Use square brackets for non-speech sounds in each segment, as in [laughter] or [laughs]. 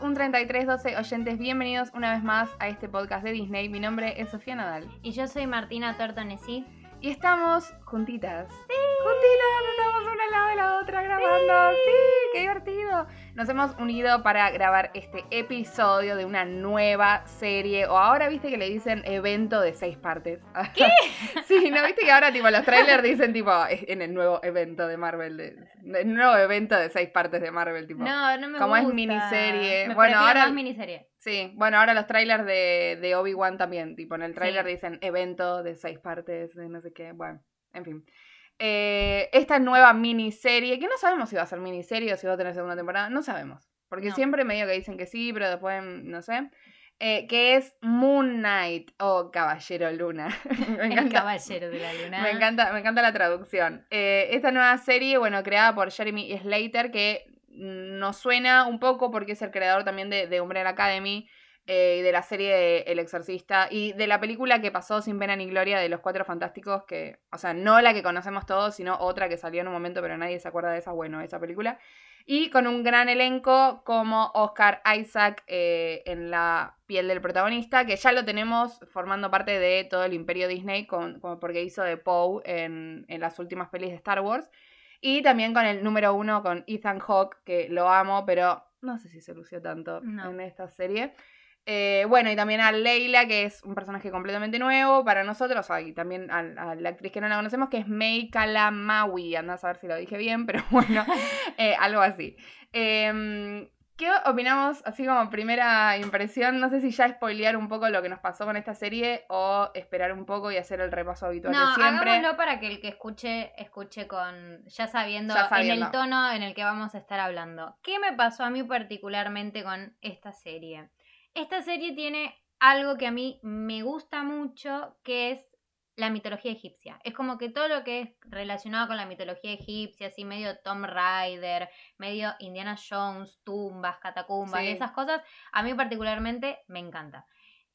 un 3312 oyentes. Bienvenidos una vez más a este podcast de Disney. Mi nombre es Sofía Nadal. Y yo soy Martina Tortonesi. Y estamos juntitas. ¡Sí! Juntitas, estamos una al lado de la otra grabando. ¡Sí! ¡Qué divertido! Nos hemos unido para grabar este episodio de una nueva serie. O ahora viste que le dicen evento de seis partes. ¿Qué? [laughs] sí, ¿no viste que ahora tipo los trailers dicen tipo en el nuevo evento de Marvel? De, el nuevo evento de seis partes de Marvel, tipo. No, no me como gusta. es miniserie. Me bueno, ahora. más miniserie. Sí, bueno, ahora los trailers de, de Obi-Wan también, tipo en el trailer Sí. dicen evento de seis partes, de no sé qué, bueno, en fin. Eh, esta nueva miniserie, que no sabemos si va a ser miniserie o si va a tener segunda temporada, no sabemos. Porque No. siempre medio que dicen que sí, pero después no sé. Eh, que es Moon Knight o Caballero Luna. [laughs] me El encanta. caballero de la luna. Me encanta, me encanta la traducción. Eh, esta nueva serie, bueno, creada por Jeremy Slater, que nos suena un poco porque es el creador también de, de Academy eh, y de la serie de El Exorcista y de la película que pasó sin pena ni gloria de los Cuatro Fantásticos, que, o sea, no la que conocemos todos, sino otra que salió en un momento, pero nadie se acuerda de esa, bueno, esa película. Y con un gran elenco como Oscar Isaac eh, en la piel del protagonista, que ya lo tenemos formando parte de todo el imperio Disney, con, porque hizo de Poe en, en las últimas pelis de Star Wars. Y también con el número uno, con Ethan Hawke, que lo amo, pero no sé si se lució tanto No. en esta serie. Eh, bueno, y también a Leila, que es un personaje completamente nuevo para nosotros, y también a, a la actriz que no la conocemos, que es May Kalamawi. Anda a saber si lo dije bien, pero [laughs] bueno, [laughs] eh, algo así. Em, ¿Qué opinamos, así como primera impresión? No sé si ya spoilear un poco lo que nos pasó con esta serie o esperar un poco y hacer el repaso habitual No, de siempre. hagámoslo para que el que escuche, escuche con. Ya sabiendo, Ya en sabiendo. el tono en el que vamos a estar hablando. ¿Qué me pasó a mí particularmente con esta serie? Esta serie tiene algo que a mí me gusta mucho, que es la mitología egipcia. Es como que todo lo que es relacionado con la mitología egipcia, así medio Tom Raider, medio Indiana Jones, tumbas, catacumbas Sí. y esas cosas, a mí particularmente me encanta.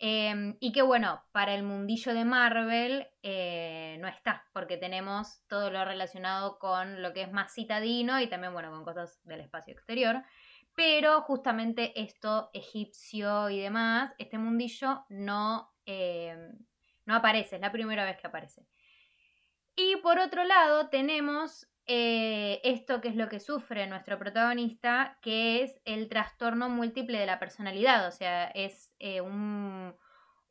Eh, y que bueno, para el mundillo de Marvel eh, no está, porque tenemos todo lo relacionado con lo que es más citadino y también, bueno, con cosas del espacio exterior. Pero justamente esto egipcio y demás, este mundillo no, eh, no aparece, es la primera vez que aparece. Y por otro lado tenemos eh, esto que es lo que sufre nuestro protagonista, que es el trastorno múltiple de la personalidad. O sea, es eh, un,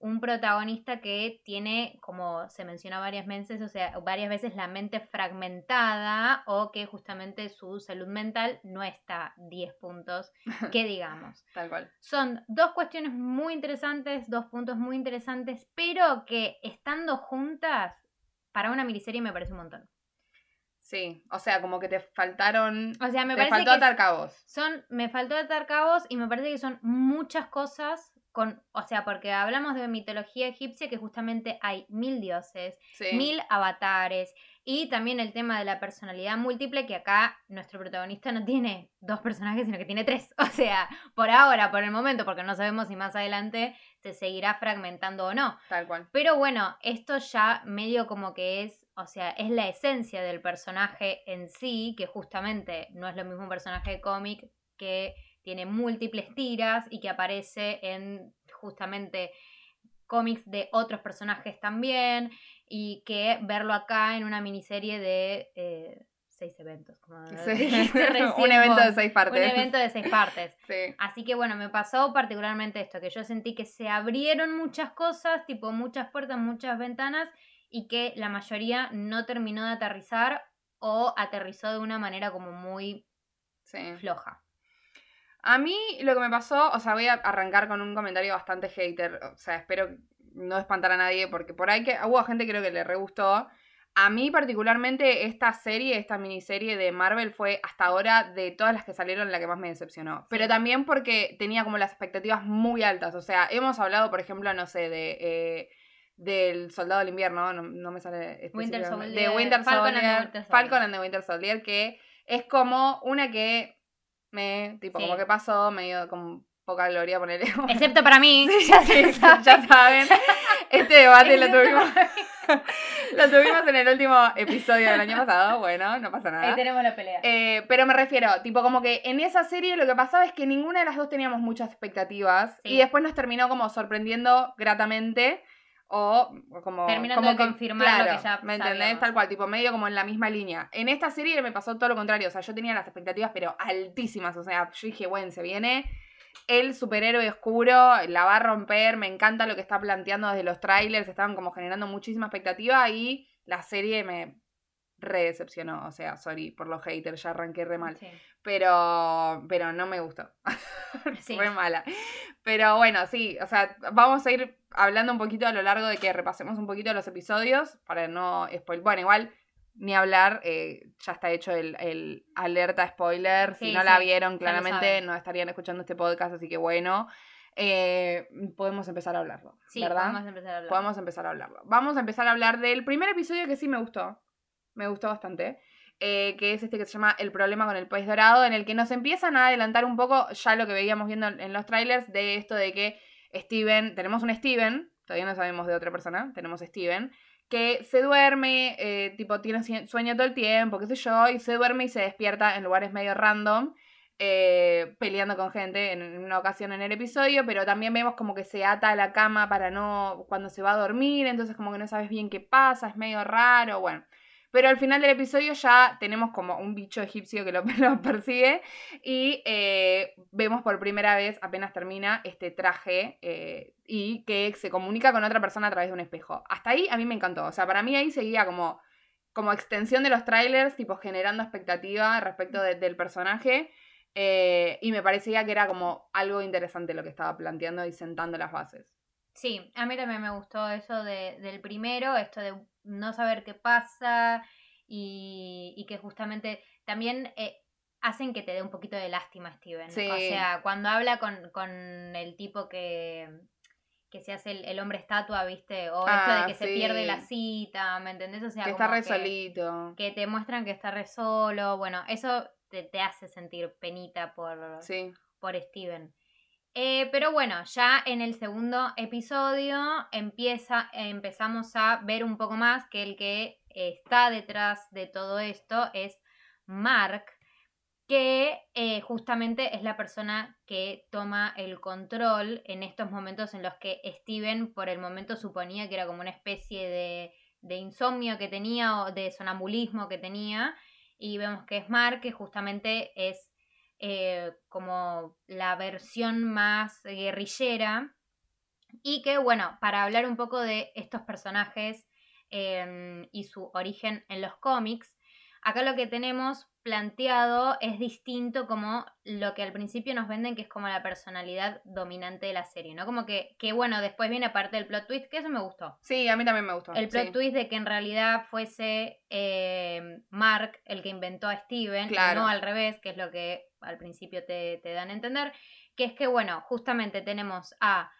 un protagonista que tiene, como se menciona varias veces, o sea, varias veces la mente fragmentada o que justamente su salud mental no está 10 puntos, [laughs] que digamos. Tal cual. Son dos cuestiones muy interesantes, dos puntos muy interesantes, pero que estando juntas, para una miniserie me parece un montón. Sí, o sea, como que te faltaron. O sea, me te parece faltó que atar cabos. son, me faltó atar cabos y me parece que son muchas cosas con, o sea, porque hablamos de mitología egipcia que justamente hay mil dioses, Sí. mil avatares y también el tema de la personalidad múltiple que acá nuestro protagonista no tiene dos personajes sino que tiene tres. [laughs] O sea, por ahora, por el momento, porque no sabemos si más adelante se seguirá fragmentando o no. Tal cual. Pero bueno, esto ya medio como que es, o sea, es la esencia del personaje en sí, que justamente no es lo mismo un personaje de cómic que tiene múltiples tiras y que aparece en justamente cómics de otros personajes también y que verlo acá en una miniserie de eh, seis eventos, como Sí. [laughs] [laughs] un evento de seis partes. Un evento de seis partes. [laughs] Sí. Así que bueno, me pasó particularmente esto, que yo sentí que se abrieron muchas cosas, tipo muchas puertas, muchas ventanas, y que la mayoría no terminó de aterrizar o aterrizó de una manera como muy Sí. floja. A mí lo que me pasó, o sea, voy a arrancar con un comentario bastante hater. O sea, espero no espantar a nadie, porque por ahí que hubo gente que creo que le re gustó. A mí particularmente esta serie, esta miniserie de Marvel fue hasta ahora de todas las que salieron la que más me decepcionó. Pero también porque tenía como las expectativas muy altas. O sea, hemos hablado, por ejemplo, no sé, de... eh, del Soldado del Invierno, no, no me sale Winter. Soldier, de Winter Falcon and the Soldier, Winter Soldier. Falcon and the Winter Soldier, que es como una que me, tipo, Sí. como que pasó medio con poca gloria ponerle. Excepto para mí. [laughs] ya, sí, sabe. [laughs] ya saben. Este debate lo tuvimos. [laughs] Lo tuvimos en el último episodio del año pasado, bueno, no pasa nada. Ahí tenemos la pelea. Eh, pero me refiero, tipo, como que en esa serie lo que pasaba es que ninguna de las dos teníamos muchas expectativas y después nos terminó como sorprendiendo gratamente o como... Terminando como de confirmar lo que ya ¿Me entendés? Tal cual, tipo, medio como en la misma línea. En esta serie me pasó todo lo contrario, o sea, yo tenía las expectativas pero altísimas, o sea, yo dije, bueno, se viene el superhéroe oscuro, la va a romper, me encanta lo que está planteando desde los trailers, estaban como generando muchísima expectativa y la serie me re decepcionó, o sea, sorry por los haters, ya arranqué re mal, Sí. pero pero no me gustó. [laughs] Sí. Fue mala. Pero bueno, sí, o sea, vamos a ir hablando un poquito a lo largo de que repasemos un poquito los episodios para no spoiler. Bueno, igual ni hablar, eh, ya está hecho el, el alerta spoiler. si no la vieron, claramente no estarían escuchando este podcast, así que bueno, eh, podemos empezar a hablarlo. Sí, ¿verdad? podemos empezar a. Podemos empezar a hablarlo. Vamos a empezar a hablar del primer episodio que sí me gustó. Me gustó bastante. eh, que es este que se llama El problema con el pez dorado, en el que nos empiezan a adelantar un poco ya lo que veíamos viendo en los trailers de esto de que Steven, tenemos un Steven, todavía no sabemos de otra persona, tenemos Steven, que se duerme, eh, tipo tiene sueño todo el tiempo, qué sé yo, y se duerme y se despierta en lugares medio random, eh, peleando con gente en, en una ocasión en el episodio, pero también vemos como que se ata a la cama para no, cuando se va a dormir, entonces como que no sabes bien qué pasa, es medio raro, bueno. Pero al final del episodio ya tenemos como un bicho egipcio que lo, [laughs] lo persigue y eh, vemos por primera vez, apenas termina, este traje eh, y que se comunica con otra persona a través de un espejo. Hasta ahí a mí me encantó. O sea, para mí ahí seguía como, como extensión de los trailers, tipo generando expectativa respecto de- del personaje. eh, y me parecía que era como algo interesante lo que estaba planteando y sentando las bases. Sí, a mí también me gustó eso de, del primero, esto de no saber qué pasa y, y que justamente también eh, hacen que te dé un poquito de lástima Steven. Sí. O sea, cuando habla con, con el tipo que, que se hace el, el hombre estatua, ¿viste? O esto Ah, de que se pierde la cita, ¿me entendés? O sea, que está re que- solito. que te muestran que está re solo. Bueno, eso te, te hace sentir penita por, Sí. por Steven. Eh, pero bueno, ya en el segundo episodio empieza, empezamos a ver un poco más que el que está detrás de todo esto es Mark, que eh, justamente es la persona que toma el control en estos momentos en los que Steven por el momento suponía que era como una especie de, de insomnio que tenía o de sonambulismo que tenía. Y vemos que es Mark, que justamente es eh, como la versión más guerrillera. Y que, bueno, para hablar un poco de estos personajes eh, y su origen en los cómics, acá lo que tenemos planteado es distinto como lo que al principio nos venden, que es como la personalidad dominante de la serie, ¿no? Como que, que bueno, después viene aparte del plot twist, que eso me gustó. Sí, a mí también me gustó. El plot sí. twist de que en realidad fuese eh, Mark el que inventó a Steven, y Claro. no al revés, que es lo que al principio te, te dan a entender, que es que, bueno, justamente tenemos a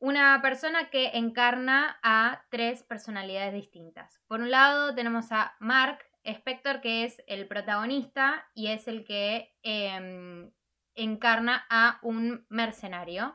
una persona que encarna a tres personalidades distintas. Por un lado tenemos a Mark Spector, que es el protagonista y es el que em, encarna a un mercenario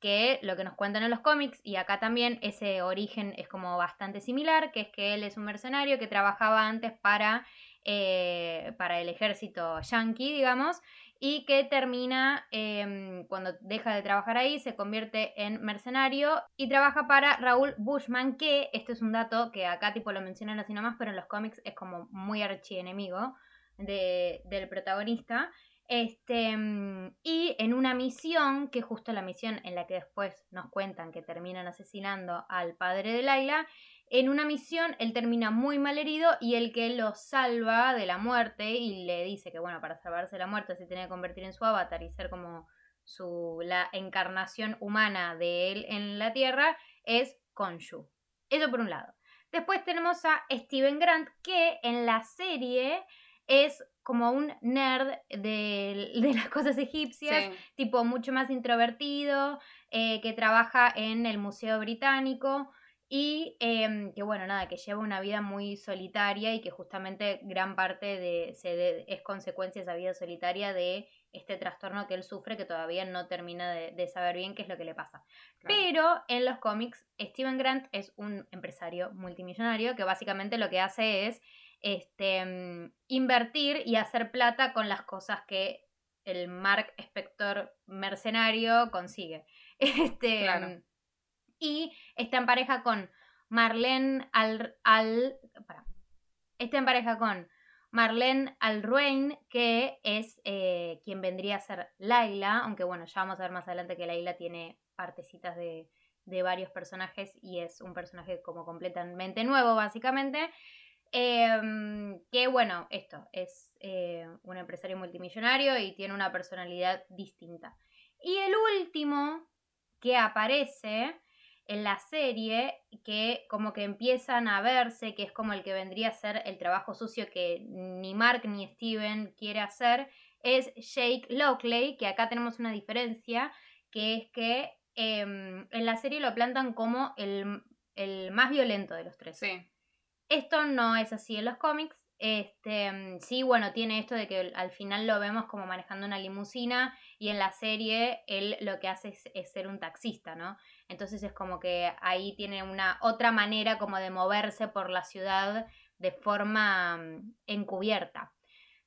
que lo que nos cuentan en los cómics y acá también ese origen es como bastante similar, que es que él es un mercenario que trabajaba antes para, eh, para el ejército yankee, digamos, y que termina, eh, cuando deja de trabajar ahí, se convierte en mercenario y trabaja para Raúl Bushman, que este es un dato que acá tipo lo mencionan así nomás, pero en los cómics es como muy archienemigo de, del protagonista. Este, mm, y en una misión, que justo la misión en la que después nos cuentan que terminan asesinando al padre de Laila, en una misión él termina muy mal herido y el que lo salva de la muerte y le dice que bueno, para salvarse de la muerte se tiene que convertir en su avatar y ser como su, la encarnación humana de él en la Tierra, es Konshu. Eso por un lado. Después tenemos a Steven Grant, que en la serie es como un nerd de, de las cosas egipcias, Sí. tipo mucho más introvertido, eh, que trabaja en el Museo Británico Y em, que bueno, nada, que lleva una vida muy solitaria y que justamente gran parte de, se es consecuencia esa vida solitaria de este trastorno que él sufre que todavía no termina de, saber bien qué es lo que le pasa. Pero en los cómics, Steven Grant es un empresario multimillonario que básicamente lo que hace es este, mm, invertir y hacer plata con las cosas que el Mark Spector mercenario consigue. [laughs] Este, mm, Y está en pareja con Marlene al, está en pareja con Marlene Alruin, que es eh, quien vendría a ser Laila, aunque bueno, ya vamos a ver más adelante que Laila tiene partecitas de, de varios personajes y es un personaje como completamente nuevo, básicamente. Em, que bueno, esto es eh, un empresario multimillonario y tiene una personalidad distinta. Y el último que aparece en la serie, que como que empiezan a verse, que es como el que vendría a ser el trabajo sucio que ni Mark ni Steven quiere hacer, es Jake Lockley, que acá tenemos una diferencia, que es que em, en la serie lo plantan como el, el más violento de los tres. Sí. Esto no es así en los cómics. Este, mm, sí, bueno, tiene esto de que al final lo vemos como manejando una limusina y en la serie él lo que hace es, ser un taxista, ¿no? Entonces es como que ahí tiene una otra manera como de moverse por la ciudad de forma mm, encubierta.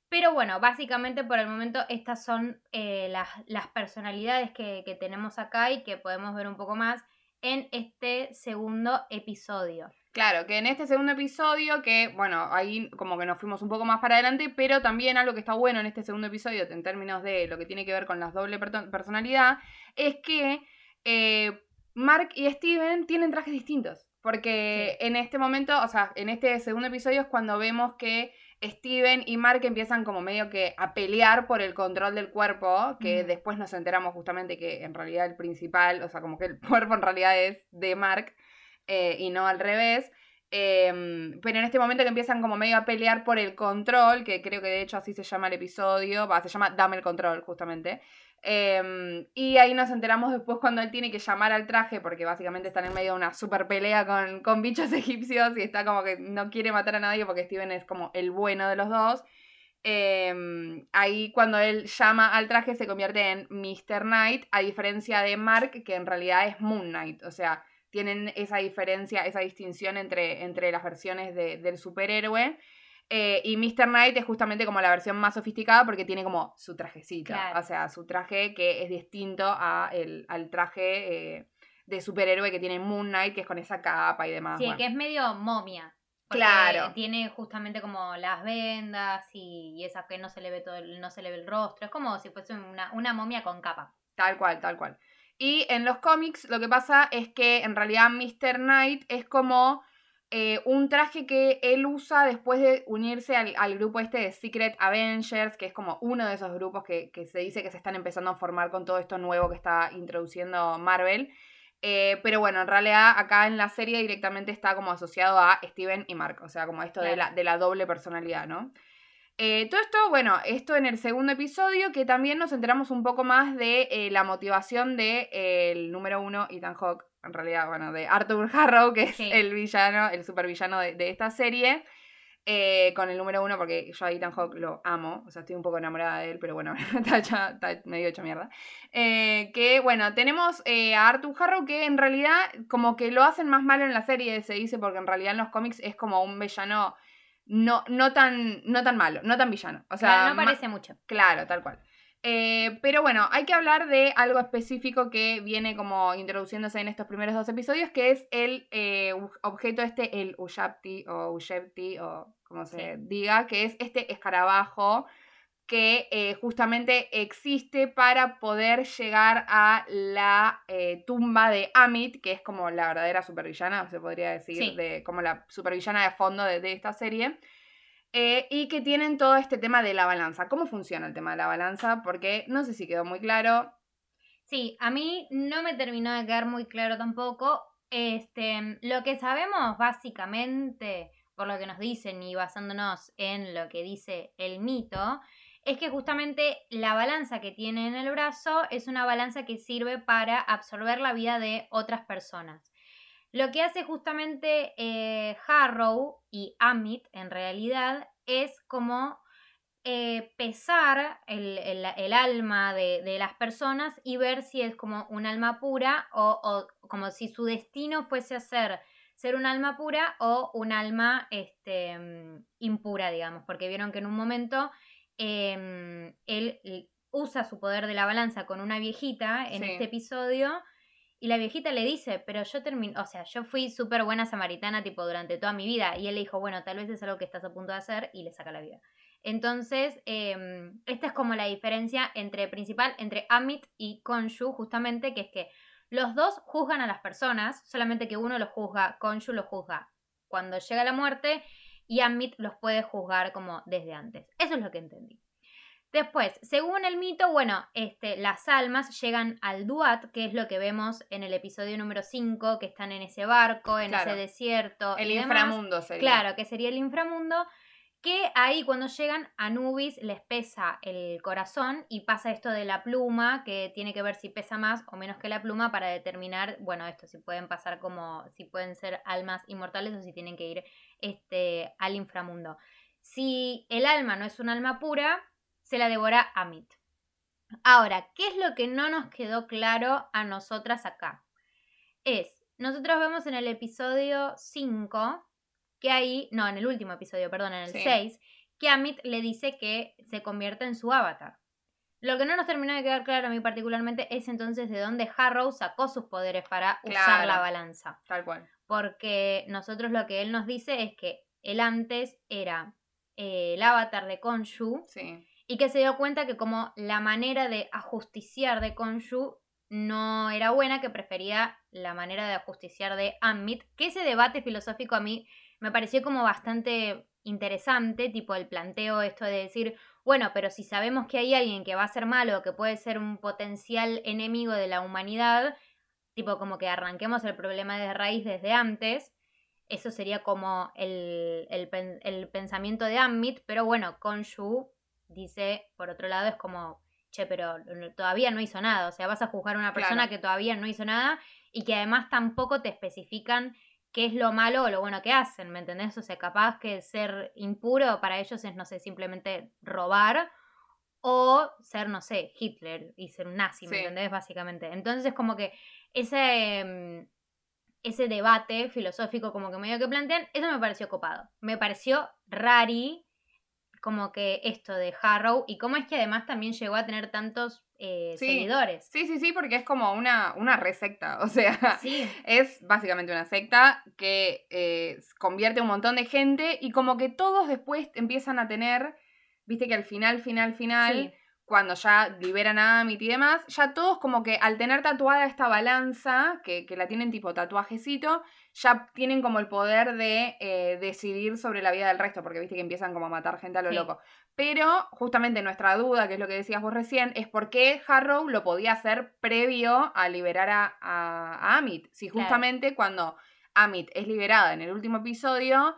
Pero bueno, básicamente por el momento estas son eh, las, personalidades que tenemos acá y que podemos ver un poco más en este segundo episodio. Claro, que en este segundo episodio, que bueno, ahí como que nos fuimos un poco más para adelante, pero también algo que está bueno en este segundo episodio, en términos de lo que tiene que ver con las doble personalidad, es que eh, Mark y Steven tienen trajes distintos. Porque en este momento, o sea, en este segundo episodio es cuando vemos que Steven y Mark empiezan como medio que a pelear por el control del cuerpo, que después nos enteramos justamente que en realidad el principal, o sea, como que el [laughs] cuerpo en realidad es de Mark. Eh, y no al revés. Em, pero en este momento que empiezan como medio a pelear por el control, que creo que de hecho así se llama el episodio, va, se llama Dame el control, justamente. Em, y ahí nos enteramos después cuando él tiene que llamar al traje, porque básicamente están en medio de una super pelea con, con bichos [laughs] egipcios y está como que no quiere matar a nadie porque Steven es como el bueno de los dos. Em, ahí cuando él llama al traje se convierte en Mr. Knight, a diferencia de Mark, que en realidad es Moon Knight. O sea, tienen esa diferencia, esa distinción entre, entre las versiones del superhéroe. Eh, y Mr. Knight es justamente como la versión más sofisticada porque tiene como su trajecito. O sea, su traje que es distinto a el, al traje eh, de superhéroe que tiene Moon Knight, que es con esa capa y demás. Sí, que es medio momia. Claro. Tiene justamente como las vendas y, y, esa que no se le ve todo, no se le ve el rostro. Es como si fuese una, una momia con capa. Tal cual, tal cual. Y en los cómics lo que pasa es que en realidad Mr. Knight es como eh, un traje que él usa después de unirse al, grupo este de Secret Avengers, que es como uno de esos grupos que, se dice que se están empezando a formar con todo esto nuevo que está introduciendo Marvel. Eh, pero bueno, en realidad acá en la serie directamente está como asociado a Steven y Mark, o sea, como esto de, la, de la doble personalidad, ¿no? Eh, todo esto, bueno, esto en el segundo episodio, que también nos enteramos un poco más de la motivación del de, el número uno, Ethan Hawke, en realidad, bueno, de Arthur Harrow, que es el villano, el supervillano de, de esta serie. Eh, con el número uno, porque yo a Ethan Hawke lo amo, o sea, estoy un poco enamorada de él, pero bueno, [laughs] está, medio hecho mierda. que bueno, tenemos a Arthur Harrow que en realidad como que lo hacen más malo en la serie, se dice, porque en realidad en los cómics es como un villano no, no, tan, no tan malo, no tan villano. O sea, no parece mucho. Claro, tal cual. Eh, pero bueno, hay que hablar de algo específico que viene como introduciéndose en estos primeros dos episodios, que es el eh, objeto este, el Ushapti o Ushepti o como se diga, que es este escarabajo que eh, justamente existe para poder llegar a la eh, tumba de Amit, que es como la verdadera supervillana, se podría decir, de, como la supervillana de fondo de, esta serie. Eh, y que tienen todo este tema de la balanza. ¿Cómo funciona el tema de la balanza? Porque no sé si quedó muy claro. Sí, a mí no me terminó de quedar muy claro tampoco. Este, lo que sabemos básicamente, por lo que nos dicen y basándonos en lo que dice el mito, es que justamente la balanza que tiene en el brazo es una balanza que sirve para absorber la vida de otras personas. Lo que hace justamente eh, Harrow y Amit en realidad es como eh, pesar el, alma de, las personas y ver si es como un alma pura o, como si su destino fuese a ser, ser un alma pura o un alma este, mm, impura, digamos, porque vieron que en un momento em, él usa su poder de la balanza con una viejita en este episodio. Y la viejita le dice, pero yo terminé, o sea, yo fui súper buena samaritana tipo durante toda mi vida. Y él le dijo, bueno, tal vez es algo que estás a punto de hacer y le saca la vida. Entonces, em, esta es como la diferencia entre principal, entre Amit y Konshu, justamente, que es que los dos juzgan a las personas, solamente que uno los juzga, Konshu los juzga cuando llega la muerte y Amit los puede juzgar como desde antes. Eso es lo que entendí. Después, según el mito, bueno, este, las almas llegan al Duat, que es lo que vemos en el episodio número 5, que están en ese barco, en ese desierto. El inframundo sería. Claro, que sería el inframundo que ahí cuando llegan Anubis les pesa el corazón y pasa esto de la pluma, que tiene que ver si pesa más o menos que la pluma para determinar, bueno, esto, si pueden pasar como, si pueden ser almas inmortales o si tienen que ir este, al inframundo. Si el alma no es un alma pura, se la devora Amit. Ahora, ¿qué es lo que no nos quedó claro a nosotras acá? Es, nosotros vemos en el episodio 5 que ahí, no, en el último episodio, perdón, en el 6, que Amit le dice que se convierte en su avatar. Lo que no nos terminó de quedar claro a mí particularmente es entonces de dónde Harrow sacó sus poderes para usar la balanza. Tal cual. Porque nosotros lo que él nos dice es que él antes era eh, el avatar de Konshu sí. Y que se dio cuenta que como la manera de ajusticiar de Konshu no era buena, que prefería la manera de ajusticiar de Amit, que ese debate filosófico a mí me pareció como bastante interesante, tipo el planteo esto de decir, bueno, pero si sabemos que hay alguien que va a ser malo, que puede ser un potencial enemigo de la humanidad, tipo como que arranquemos el problema de raíz desde antes, eso sería como el, el, pensamiento de Amit, pero bueno, Konshu dice, por otro lado, es como, che, pero todavía no hizo nada, o sea, vas a juzgar a una persona que todavía no hizo nada y que además tampoco te especifican qué es lo malo o lo bueno que hacen, ¿me entendés? O sea, capaz que ser impuro para ellos es, no sé, simplemente robar o ser, no sé, Hitler y ser un nazi, ¿me entendés? Básicamente. Entonces es como que ese, mm, ese debate filosófico como que medio que plantean, eso me pareció copado. Me pareció rari como que esto de Harrow y cómo es que además también llegó a tener tantos eh, seguidores. Sí, sí, sí, porque es como una, una resecta, [laughs] o sea, es básicamente una secta que eh, convierte un montón de gente y como que todos después empiezan a tener, viste que al final, final, final, cuando ya liberan a Amit y demás, ya todos como que al tener tatuada esta balanza, que, que la tienen tipo tatuajecito, ya tienen como el poder de eh, decidir sobre la vida del resto, porque viste que empiezan como a matar gente a lo loco. Pero justamente nuestra duda, que es lo que decías vos recién, es por qué Harrow lo podía hacer previo a liberar a, Amit. Si justamente cuando Amit es liberada en el último episodio,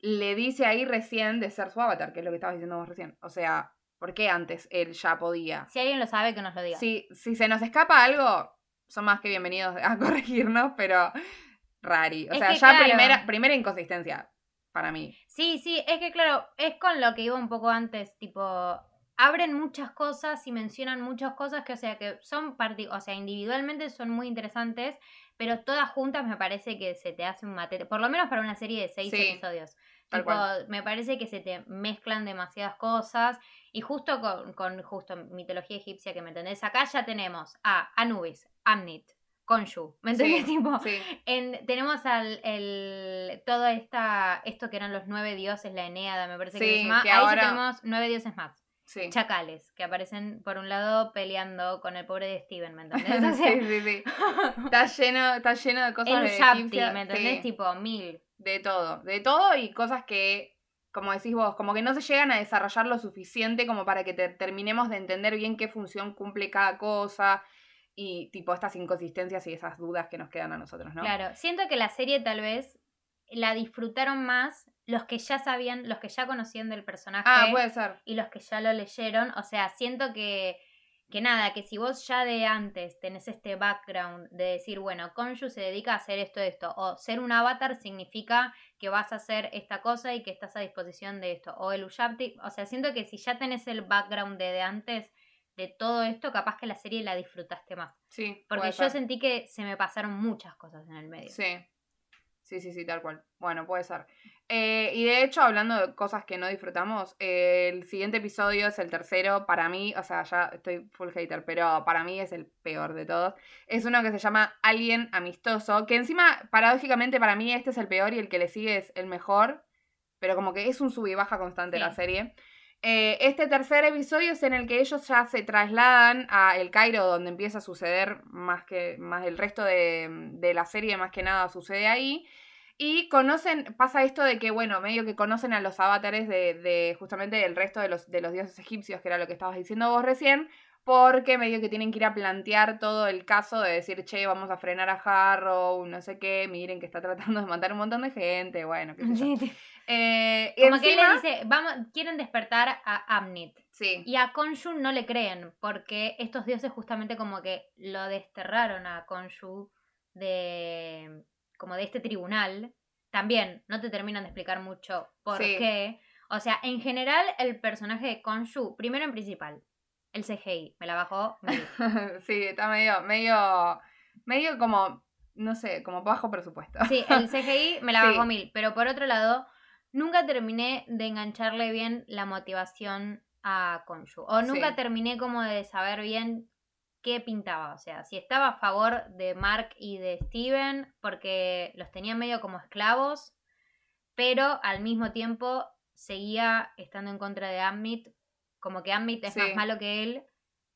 le dice ahí recién de ser su avatar, que es lo que estabas diciendo vos recién. O sea, ¿por qué antes él ya podía? Si alguien lo sabe, que nos lo diga. Si, si se nos escapa algo, son más que bienvenidos a [laughs] corregirnos, pero rari. O sea, ya primera, primera inconsistencia para mí. Sí, sí, es que claro, es con lo que iba un poco antes, tipo, abren muchas cosas y mencionan muchas cosas que, o sea, que son, o sea, individualmente son muy interesantes, pero todas juntas me parece que se te hace un mate, por lo menos para una serie de seis episodios. Tipo, me parece que se te mezclan demasiadas cosas y justo con, con justo mitología egipcia que me entendés, acá ya tenemos a Anubis, Amnit, Konshu, ¿me entiendes? [laughs] tipo, tenemos al, el, todo esta, esto que eran los nueve dioses, la Eneada, me parece que se llama. Ahí ya tenemos nueve dioses más. Chacales, que aparecen por un lado peleando con el pobre de Steven, ¿me [laughs] entendés? sí, sí, sí. Está lleno, está lleno de cosas el Shapti, ¿me entendés? Tipo, mil. De todo, de todo y cosas que, como decís vos, como que no se llegan a desarrollar lo suficiente como para que terminemos de entender bien qué función cumple cada cosa y tipo estas inconsistencias y esas dudas que nos quedan a nosotros, ¿no? Claro, siento que la serie tal vez la disfrutaron más los que ya sabían, los que ya conocían del personaje. Ah, puede ser. Y los que ya lo leyeron. O sea, siento que, que nada, que si vos ya de antes tenés este background de decir, bueno, Konshu se dedica a hacer esto, esto, o ser un avatar significa que vas a hacer esta cosa y que estás a disposición de esto, o el Ushabti, o sea, siento que si ya tenés el background de, de antes de todo esto, capaz que la serie la disfrutaste más. Sí. Porque yo sentí que se me pasaron muchas cosas en el medio. Sí. Sí, sí, sí, tal cual. Bueno, puede ser. Eh, y de hecho, hablando de cosas que no disfrutamos, eh, el siguiente episodio es el tercero. Para mí, o sea, ya estoy full hater, pero para mí es el peor de todos. Es uno que se llama Alguien Amistoso, que encima, paradójicamente, para mí este es el peor y el que le sigue es el mejor. Pero como que es un sub y baja constante Sí. la serie. Eh, este tercer episodio es en el que ellos ya se trasladan a El Cairo, donde empieza a suceder más que más el resto de, de la serie, más que nada sucede ahí. Y conocen, pasa esto de que, bueno, medio que conocen a los avatares de, de justamente el resto de los, de los dioses egipcios, que era lo que estabas diciendo vos recién, porque medio que tienen que ir a plantear todo el caso de decir, che, vamos a frenar a Harrow, no sé qué, miren que está tratando de matar un montón de gente, bueno, qué sé yo. Eh, Como que él le dice, vamos, quieren despertar a Amnit. Sí. Y a Konshu no le creen, porque estos dioses justamente como que lo desterraron a Konshu de como de este tribunal. También no te terminan de explicar mucho por Sí. qué. O sea, en general el personaje de Konshu, primero en principal, el CGI, me la bajó. mil. [laughs] sí, está medio, medio, medio como, no sé, como bajo presupuesto. Sí, el [laughs] CGI me la Sí. bajó mil. Pero por otro lado, nunca terminé de engancharle bien la motivación a Konshu. O nunca Sí. terminé como de saber bien qué pintaba. O sea, si estaba a favor de Mark y de Steven, porque los tenía medio como esclavos, pero al mismo tiempo seguía estando en contra de Ammit. Como que Ammit es Sí. más malo que él.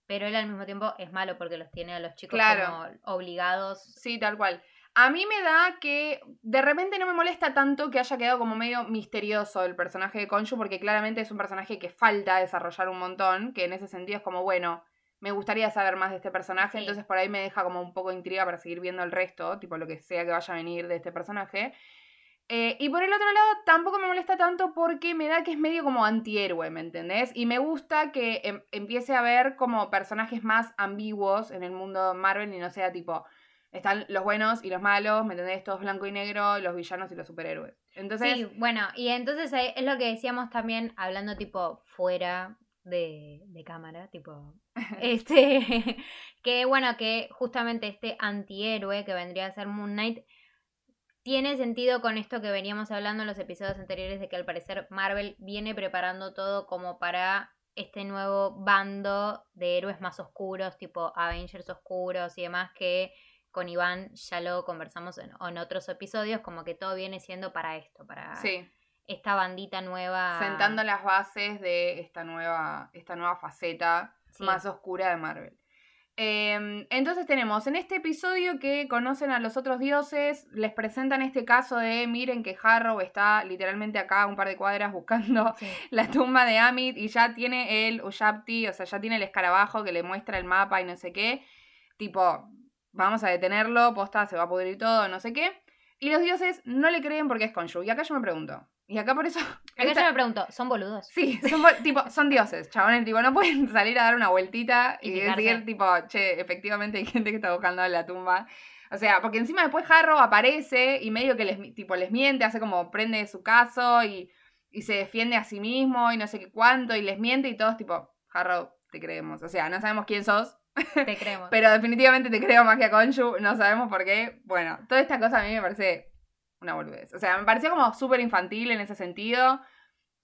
Pero él al mismo tiempo es malo porque los tiene a los chicos Claro. como obligados. Sí, tal cual. A mí me da que de repente no me molesta tanto que haya quedado como medio misterioso el personaje de Konshu, porque claramente es un personaje que falta desarrollar un montón, que en ese sentido es como, bueno, me gustaría saber más de este personaje, Sí. entonces por ahí me deja como un poco de intriga para seguir viendo el resto, tipo lo que sea que vaya a venir de este personaje. Eh, y por el otro lado, tampoco me molesta tanto porque me da que es medio como antihéroe, ¿me entendés? Y me gusta que em- empiece a ver como personajes más ambiguos en el mundo Marvel y no sea tipo, están los buenos y los malos, ¿me entendés? Todos blanco y negro, los villanos y los superhéroes. Entonces, Sí, bueno, y entonces es lo que decíamos también, hablando tipo fuera de, de cámara, tipo, [laughs] este, [laughs] que bueno, que justamente este antihéroe que vendría a ser Moon Knight tiene sentido con esto que veníamos hablando en los episodios anteriores de que al parecer Marvel viene preparando todo como para este nuevo bando de héroes más oscuros, tipo Avengers oscuros y demás que con Iván ya lo conversamos en, en otros episodios, como que todo viene siendo para esto, para sí, esta bandita nueva. sentando las bases de esta nueva, esta nueva faceta Sí. más oscura de Marvel. Eh, entonces tenemos en este episodio que conocen a los otros dioses, les presentan este caso de miren que Harrow está literalmente acá un par de cuadras buscando Sí. [laughs] la tumba de Amit y ya tiene el Uyapti, o sea, ya tiene el escarabajo que le muestra el mapa y no sé qué. Tipo, vamos a detenerlo, posta, se va a pudrir todo, no sé qué. Y los dioses no le creen porque es Konshu. Y acá yo me pregunto. Y acá por eso. [laughs] Acá esta- yo me pregunto, ¿son boludos? Sí, son, tipo, son dioses, chabones. Tipo, no pueden [laughs] salir a dar una vueltita y, Y decir, tipo, che, efectivamente hay gente que está buscando la tumba. O sea, porque encima después Harrow aparece y medio que les, tipo, les miente, hace como prende su caso y, y se defiende a sí mismo y no sé qué cuánto y les miente y todos tipo, Harrow, te creemos. O sea, no sabemos quién sos, Te creemos. [laughs] pero definitivamente te creo más que a Konshu, no sabemos por qué. Bueno, toda esta cosa a mí me parece una boludez. O sea, me pareció como súper infantil en ese sentido,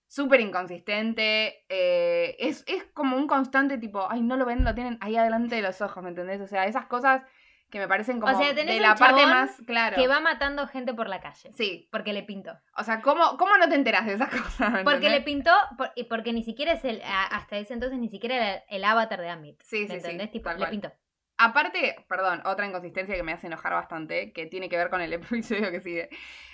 súper inconsistente. eh, es, es como un constante tipo, ay, no lo ven, lo tienen ahí adelante de los ojos, ¿me entendés? O sea, esas cosas que me parecen como sea, tenés de la parte más, claro. Que va matando gente por la calle. Sí, Porque le pintó. o sea, ¿cómo, ¿cómo no te enteras de esas [laughs] cosas? ¿me Porque le pintó, por- y porque ni siquiera es el, hasta ese entonces ni siquiera era el, avatar de Amit. Sí, ¿Me sí, sí, entendés? tipo, tal le cual. pintó. Aparte, perdón, otra inconsistencia que me hace enojar bastante, que tiene que ver con el [laughs] episodio que sigue.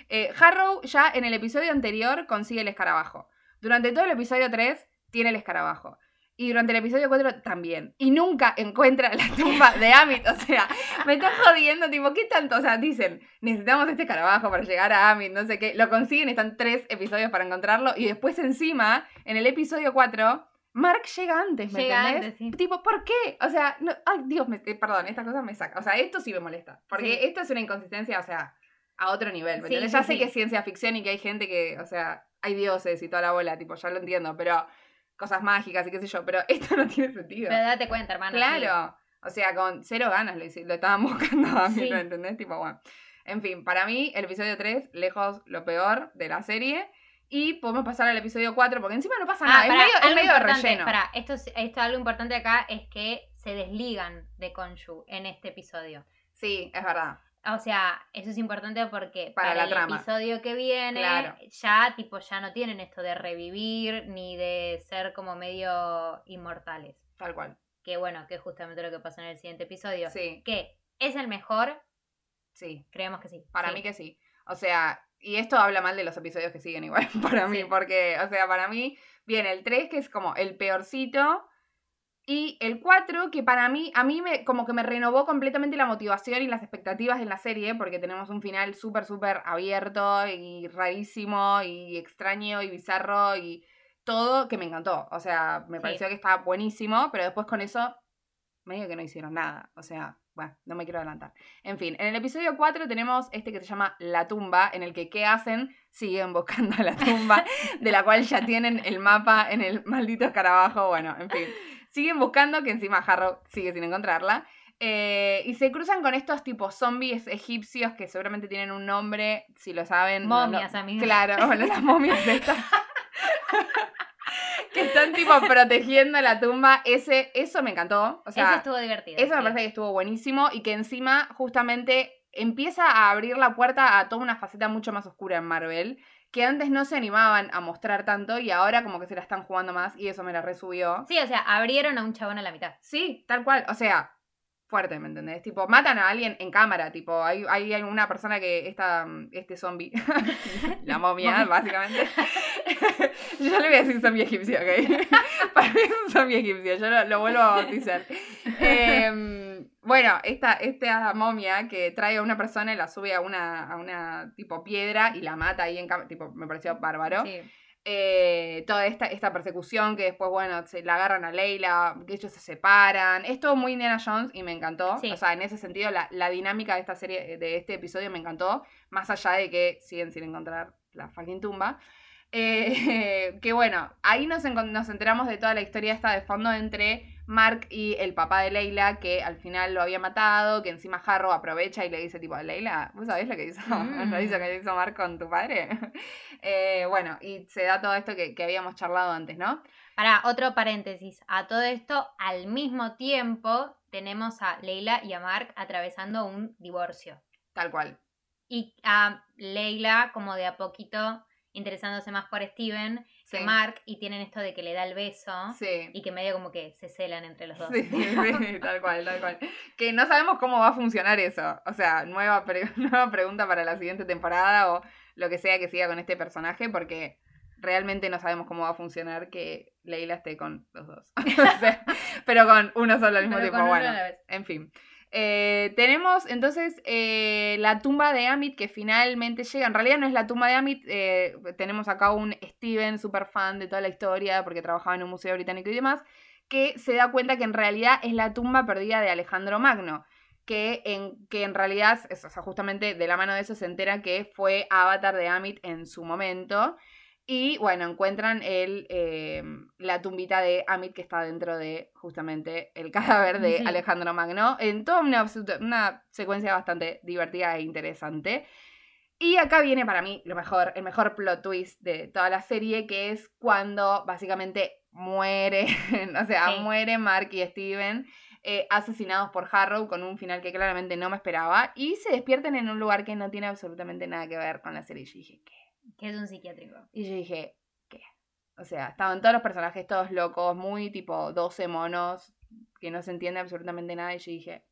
Eh, Harrow ya en el episodio anterior consigue el escarabajo. Durante todo el episodio 3 tiene el escarabajo. Y durante el episodio 4 también. Y nunca encuentra la tumba de Amit. O sea, me está jodiendo, tipo, ¿qué tanto? O sea, dicen, necesitamos este escarabajo para llegar a Amit, no sé qué. Lo consiguen, están tres episodios para encontrarlo. Y después encima, en el episodio 4, Mark llega antes, ¿me Llega entendés? antes, sí. Tipo, ¿por qué? O sea, no, ay, Dios, me, eh, perdón, esta cosa me saca. O sea, esto sí me molesta. Porque Sí. esto es una inconsistencia, o sea, a otro nivel. ¿me Sí, entendés? ya sé que es ciencia ficción y que hay gente que, o sea, hay dioses y toda la bola, tipo, ya lo entiendo, pero cosas mágicas y qué sé yo, pero [laughs] esto no tiene sentido. Pero date cuenta, hermano. Claro. O sea, con cero ganas lo, lo estaban buscando a mí, Sí. ¿lo entendés? Tipo, bueno. En fin, para mí, el episodio 3, lejos lo peor de la serie. Y podemos pasar al episodio 4, porque encima no pasa nada. Ah, es medio, es medio de relleno. pará, esto, es- esto algo importante acá es que se desligan de Konshu en este episodio. Sí, es verdad. O sea, eso es importante porque Para para, la el trama. episodio que viene, Claro. ya tipo ya no tienen esto de revivir ni de ser como medio inmortales. Tal cual. Que bueno, que es justamente lo que pasa en el siguiente episodio. Sí, Que es el mejor, sí. creemos que sí. Para Sí. mí que sí. O sea, y esto habla mal de los episodios que siguen igual, [laughs] para mí, Sí. porque, o sea, para mí viene el 3, que es como el peorcito, y el 4, que para mí, a mí me, como que me renovó completamente la motivación y las expectativas en la serie, porque tenemos un final súper, súper abierto y rarísimo y extraño y bizarro y todo que me encantó. O sea, me Sí. pareció que estaba buenísimo, pero después con eso, medio que no hicieron nada. O sea, bueno, no me quiero adelantar. En fin, en el episodio 4 tenemos este que se llama La tumba, en el que ¿qué hacen? Siguen buscando la tumba, de la cual ya tienen el mapa en el maldito escarabajo. Bueno, en fin. Siguen buscando, que encima Harrow sigue sin encontrarla. Eh, y se cruzan con estos tipos zombies egipcios que seguramente tienen un nombre, si lo saben. no Momias, amigas. Claro, bueno, las momias estas. [laughs] que están tipo protegiendo la tumba. Ese, eso me encantó. O sea, Eso estuvo divertido. eso me sí. parece que estuvo buenísimo y que encima justamente empieza a abrir la puerta a toda una faceta mucho más oscura en Marvel, que antes no se animaban a mostrar tanto y ahora como que se la están jugando más y eso me la resubió. Sí, o sea, abrieron a un chabón a la mitad. Sí, tal cual, o sea, fuerte, ¿me entendés? Tipo, matan a alguien en cámara, tipo, hay, hay una persona que esta, este zombie, [laughs] la Momia. [laughs] básicamente. [laughs] yo le voy a decir zombie egipcio, ¿ok? [laughs] Para mí es un zombie egipcio, yo lo, lo vuelvo a bautizar. Em, bueno, esta, esta momia que trae a una persona y la sube a una, a una tipo piedra y la mata ahí en tipo, me pareció bárbaro. Sí. Eh, toda esta, esta persecución que después, bueno, se la agarran a Leila, que ellos se separan. Es todo muy Indiana Jones y me encantó. Sí. O sea, en ese sentido, la, la dinámica de esta serie, de este episodio me encantó. Más allá de que siguen sin encontrar la fucking tumba. Eh, [laughs] que bueno, ahí nos, nos enteramos de toda la historia esta de fondo entre Mark y el papá de Leila, que al final lo había matado, que encima Harrow aprovecha y le dice tipo, Leila, ¿vos sabés lo que hizo? [laughs] Mm. lo hizo que hizo Mark con tu padre? [laughs] Eh, bueno, y se da todo esto que, que habíamos charlado antes, ¿no? Para otro paréntesis, a todo esto, al mismo tiempo, tenemos a Leila y a Mark atravesando un divorcio. Tal cual. Y a Leila como de a poquito interesándose más por Steven que Sí. Mark y tienen esto de que le da el beso Sí. y que medio como que se celan entre los dos. Sí, [laughs] tal cual, tal cual. Que no sabemos cómo va a funcionar eso. O sea, nueva, pre- [laughs] nueva pregunta para la siguiente temporada o lo que sea que siga con este personaje, porque realmente no sabemos cómo va a funcionar que Leila esté con los dos. [laughs] O sea, pero con uno solo al mismo Pero tiempo. Bueno, en fin. Eh, tenemos entonces eh, la tumba de Amit que finalmente llega. En realidad no es la tumba de Amit. eh, tenemos acá un Steven, super fan de toda la historia, porque trabajaba en un museo británico y demás, que se da cuenta que en realidad es la tumba perdida de Alejandro Magno. Que en, que en realidad, es- o justamente de la mano de eso se entera que fue avatar de Amit en su momento. Y bueno, encuentran el, eh, la tumbita de Amit que está dentro de justamente el [laughs] cadáver de Sí. Alejandro Magno. En toda una, secuencia bastante divertida e interesante. Y acá viene para mí lo mejor, el mejor plot twist de toda la serie, que es cuando básicamente muere, [laughs] o sea, Sí. muere Mark y Steven. eh, asesinados por Harrow con un final que claramente no me esperaba y se despiertan en un lugar que no tiene absolutamente nada que ver con la serie. Y dije, ¿qué? Que es un psiquiátrico. Y yo dije, ¿qué? O sea, estaban todos los personajes todos locos, muy tipo 12 monos, que no se entiende absolutamente nada. Y yo dije,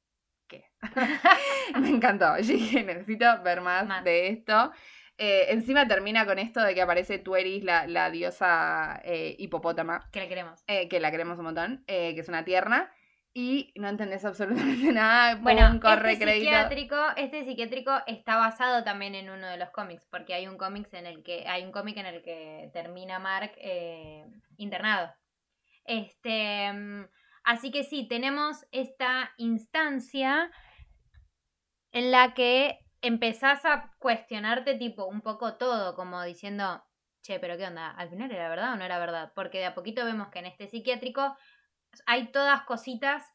¿qué? [laughs] Me encantó. Yo dije, necesito ver más, Más. de esto. Eh, encima termina con esto de que aparece Tueris, la, la diosa eh, hipopótama, Que le queremos. eh, que la queremos un montón, que es una tierna. Y no entendés absolutamente [laughs] nada. Bueno, corre este crédito. psiquiátrico, este psiquiátrico está basado también en uno de los cómics, porque hay un cómic en el que hay un cómic en el que termina Mark eh, internado. Este, así que sí, tenemos esta instancia en la que empezás a cuestionarte tipo un poco todo, como diciendo, che, pero ¿qué onda? ¿Al final era verdad o no era verdad? Porque de a poquito vemos que en este psiquiátrico hay todas cositas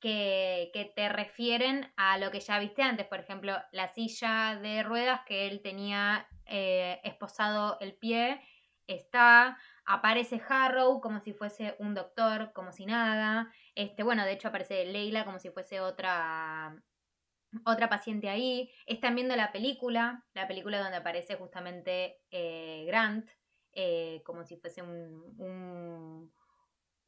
que, que, te refieren a lo que ya viste antes. Por ejemplo, la silla de ruedas que él tenía eh, esposado el pie está. Aparece Harrow como si fuese un doctor, como si nada. Este, bueno, de hecho aparece Leila como si fuese otra otra paciente ahí. Están viendo la película, la película donde aparece justamente eh, Grant, eh, como si fuese un, un,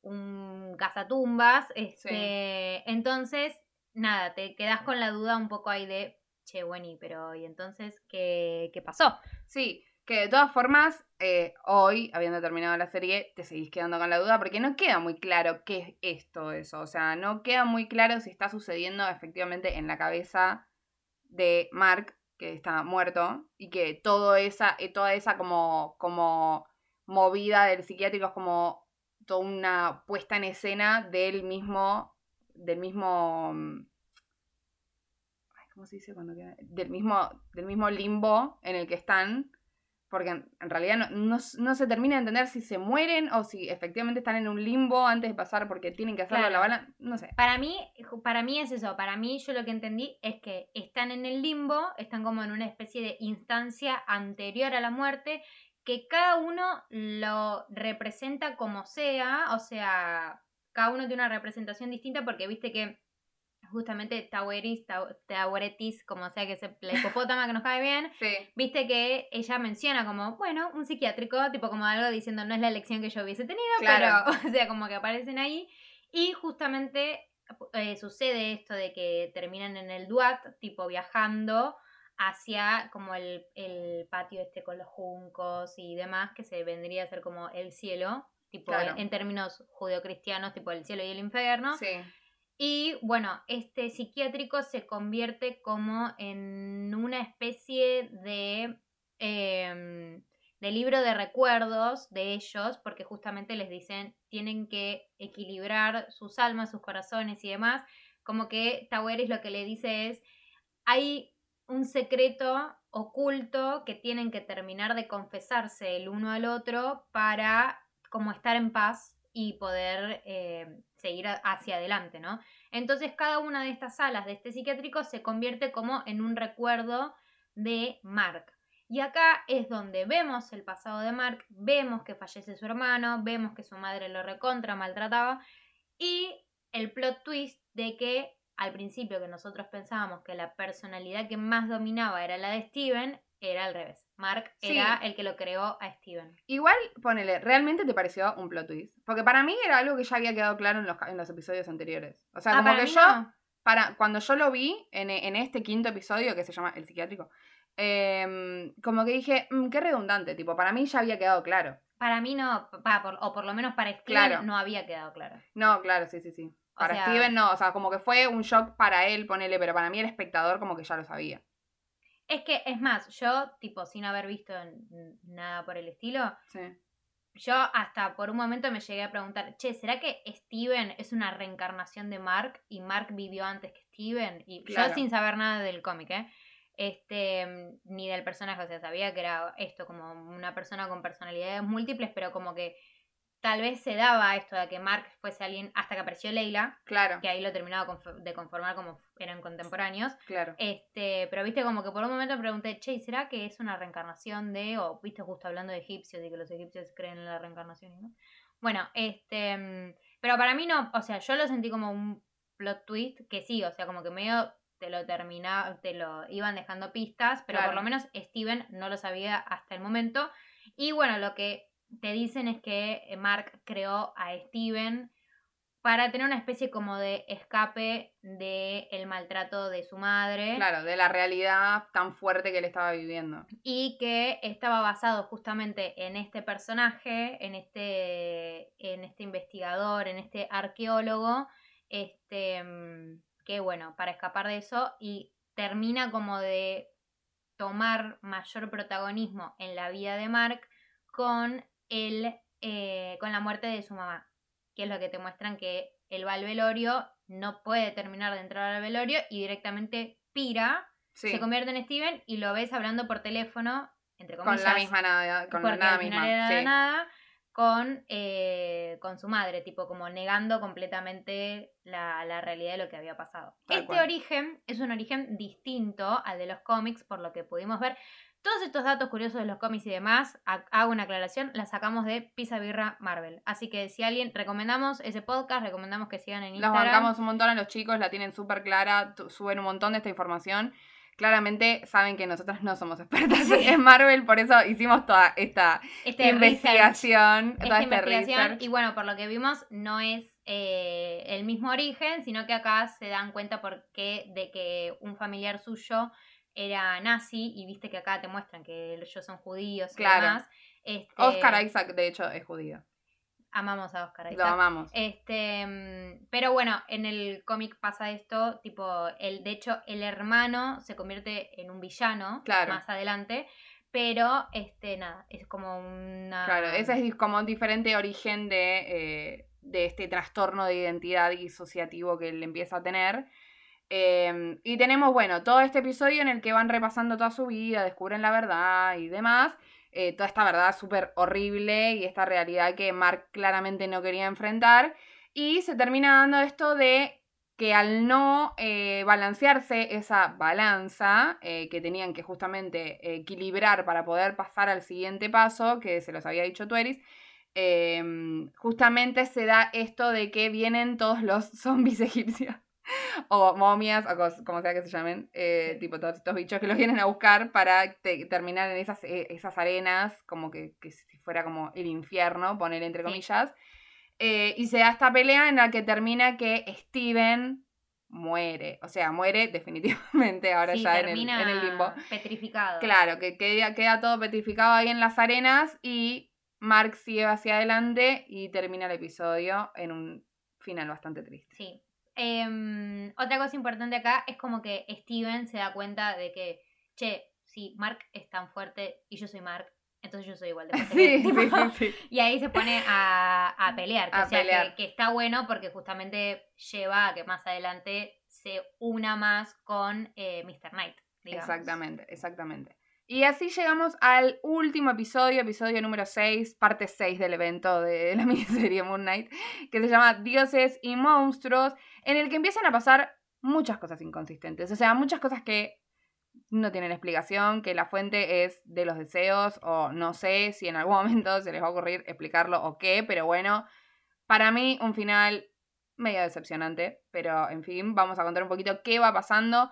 un cazatumbas. Este, Entonces, nada, te quedas con la duda un poco ahí de, che, bueno, pero ¿y entonces qué, qué pasó? Sí, que de todas formas, eh, hoy, habiendo terminado la serie, te seguís quedando con la duda porque no queda muy claro qué es esto, eso. O sea, no queda muy claro si está sucediendo efectivamente en la cabeza de Mark, que está muerto, y que todo esa, eh, toda esa como, como movida del psiquiátrico es como toda una puesta en escena del mismo, del mismo mm, ¿cómo se dice cuando queda? Del mismo, del mismo limbo en el que están, porque en, realidad no, se termina de entender si se mueren o si efectivamente están en un limbo antes de pasar porque tienen que hacerlo la bala, no sé. Para mí, para mí es eso, para mí yo lo que entendí es que están en el limbo, están como en una especie de instancia anterior a la muerte, que cada uno lo representa como sea, o sea, cada uno tiene una representación distinta porque viste que justamente Taueris, Tauretis, como sea que sea la hipopótama que nos cae bien, [laughs] viste que ella menciona como, bueno, un psiquiátrico, tipo como algo diciendo, no es la elección que yo hubiese tenido, pero, [laughs] o sea, como que aparecen ahí. Y justamente eh, sucede esto de que terminan en el Duat, tipo viajando hacia como el, patio este con los juncos y demás, que se vendría a ser como el cielo, tipo en, en, términos judeocristianos, tipo el cielo y el infierno. Sí. Y bueno, este psiquiátrico se convierte como en una especie de, em, de libro de recuerdos de ellos, porque justamente les dicen tienen que equilibrar sus almas, sus corazones y demás. Como que Taweris lo que le dice es, hay un secreto oculto que tienen que terminar de confesarse el uno al otro para como estar en paz y poder eh, seguir hacia adelante, ¿no? Entonces cada una de estas salas de este psiquiátrico se convierte como en un recuerdo de Mark. Y acá es donde vemos el pasado de Mark, vemos que fallece su hermano, vemos que su madre lo recontra maltrataba y el plot twist de que al principio que nosotros pensábamos que la personalidad que más dominaba era la de Steven, era al revés. Mark era el que lo creó a Steven. Igual, ponele, ¿realmente te pareció un plot twist? Porque para mí era algo que ya había quedado claro en los, en los episodios anteriores. O sea, ah, como que yo, para, cuando yo lo vi en, este quinto episodio que se llama El Psiquiátrico, em, como que dije, mm, qué redundante, tipo, para mí ya había quedado claro. Para mí no, o por lo menos para Steven no había quedado claro. No, claro, sí, sí, sí. Para Steven no, o sea, como que fue un shock para él, ponele, pero para mí el espectador como que ya lo sabía. Es que, es más, yo, tipo, sin haber visto nada por el estilo, yo hasta por un momento me llegué a preguntar, che, ¿será que Steven es una reencarnación de Mark y Mark vivió antes que Steven? Y yo sin saber nada del cómic, ¿eh? Este, ni del personaje, o sea, sabía que era esto como una persona con personalidades múltiples, pero como que tal vez se daba esto de que Mark fuese alguien hasta que apareció Leila. Claro. Que ahí lo terminaba de conformar como eran contemporáneos. Claro. Este, pero viste como que por un momento me pregunté, che, ¿será que es una reencarnación de, o viste justo hablando de egipcios y que los egipcios creen en la reencarnación y no? Bueno, este, pero para mí no, o sea, yo lo sentí como un plot twist que sí, o sea, como que medio te lo terminaba, te lo iban dejando pistas, pero por lo menos Steven no lo sabía hasta el momento. Y bueno, lo que te dicen es que eh, Mark creó a Steven para tener una especie como de escape del el maltrato de su madre. Claro, de la realidad tan fuerte que él estaba viviendo. Y que estaba basado justamente en este personaje, en este, en este investigador, en este arqueólogo, este, mm, que bueno, para escapar de eso y termina como de tomar mayor protagonismo en la vida de Mark con el, eh, con la muerte de su mamá. que es lo que te muestran que él va al velorio, no puede terminar de entrar al velorio y directamente pira, se convierte en Steven y lo ves hablando por teléfono, entre comillas. Con la misma nada, con la nada misma. nada, con, eh, con su madre, tipo como negando completamente la, realidad de lo que había pasado. este origen es un origen distinto al de los cómics, por lo que pudimos ver. Todos estos datos curiosos de los cómics y demás, hago una aclaración, la sacamos de Pisa Birra Marvel. Así que si alguien, recomendamos ese podcast, recomendamos que sigan en Instagram. Los bancamos un montón a los chicos, la tienen súper clara, suben un montón de esta información. Claramente saben que nosotros no somos expertas en Marvel, por eso hicimos toda esta este investigación. Esta este investigación. Y bueno, por lo que vimos, no es eh, el mismo origen, sino que acá se dan cuenta porque de que un familiar suyo era nazi y viste que acá te muestran que ellos son judíos y demás. Este, Oscar Isaac, de hecho, es judío. Amamos a Oscar Isaac. Lo amamos. Este, mm, pero bueno, en el cómic pasa esto, tipo, el, de hecho, el hermano se convierte en un villano más adelante. Pero, este, nada, es como una... Claro, ese es como un diferente origen de, eh, de este trastorno de identidad disociativo que él empieza a tener. Em, y tenemos, bueno, todo este episodio en el que van repasando toda su vida, descubren la verdad y demás. Eh, toda esta verdad súper horrible y esta realidad que Mark claramente no quería enfrentar. Y se termina dando esto de que al no eh, balancearse esa balanza eh, que tenían que justamente equilibrar para poder pasar al siguiente paso, que se los había dicho Tueris, em, justamente se da esto de que vienen todos los [laughs] zombies egipcios [laughs] o momias, o como sea que se llamen, eh, tipo todos estos bichos que los vienen a buscar para terminar en esas, eh, esas arenas, como que, si fuera como el infierno, poner entre comillas. Eh, y se da esta pelea en la que termina que Steven muere, o sea, muere [laughs] definitivamente ahora ya en el, en el, limbo. Petrificado. Claro, que queda, queda todo petrificado ahí en las arenas y Mark sigue hacia adelante y termina el episodio en un final bastante triste. Sí, Em, otra cosa importante acá es como que Steven se da cuenta de que, che, si Mark es tan fuerte y yo soy Mark, entonces yo soy igual de fuerte. [laughs] Sí, sí, sí, y ahí se pone a, pelear. Que, o sea, Que, está bueno porque justamente lleva a que más adelante se una más con eh, Mr. Knight. Exactamente, exactamente. Y así llegamos al último episodio, episodio número 6, parte 6 del evento de la [laughs] miniserie Moon Knight, que se llama Dioses y Monstruos, en el que empiezan a pasar muchas cosas inconsistentes. O sea, muchas cosas que no tienen explicación, que la fuente es de los deseos, o no sé si en algún [laughs] momento se les va a ocurrir explicarlo o qué, pero bueno, para mí un final medio decepcionante, pero en fin, vamos a contar un poquito qué va pasando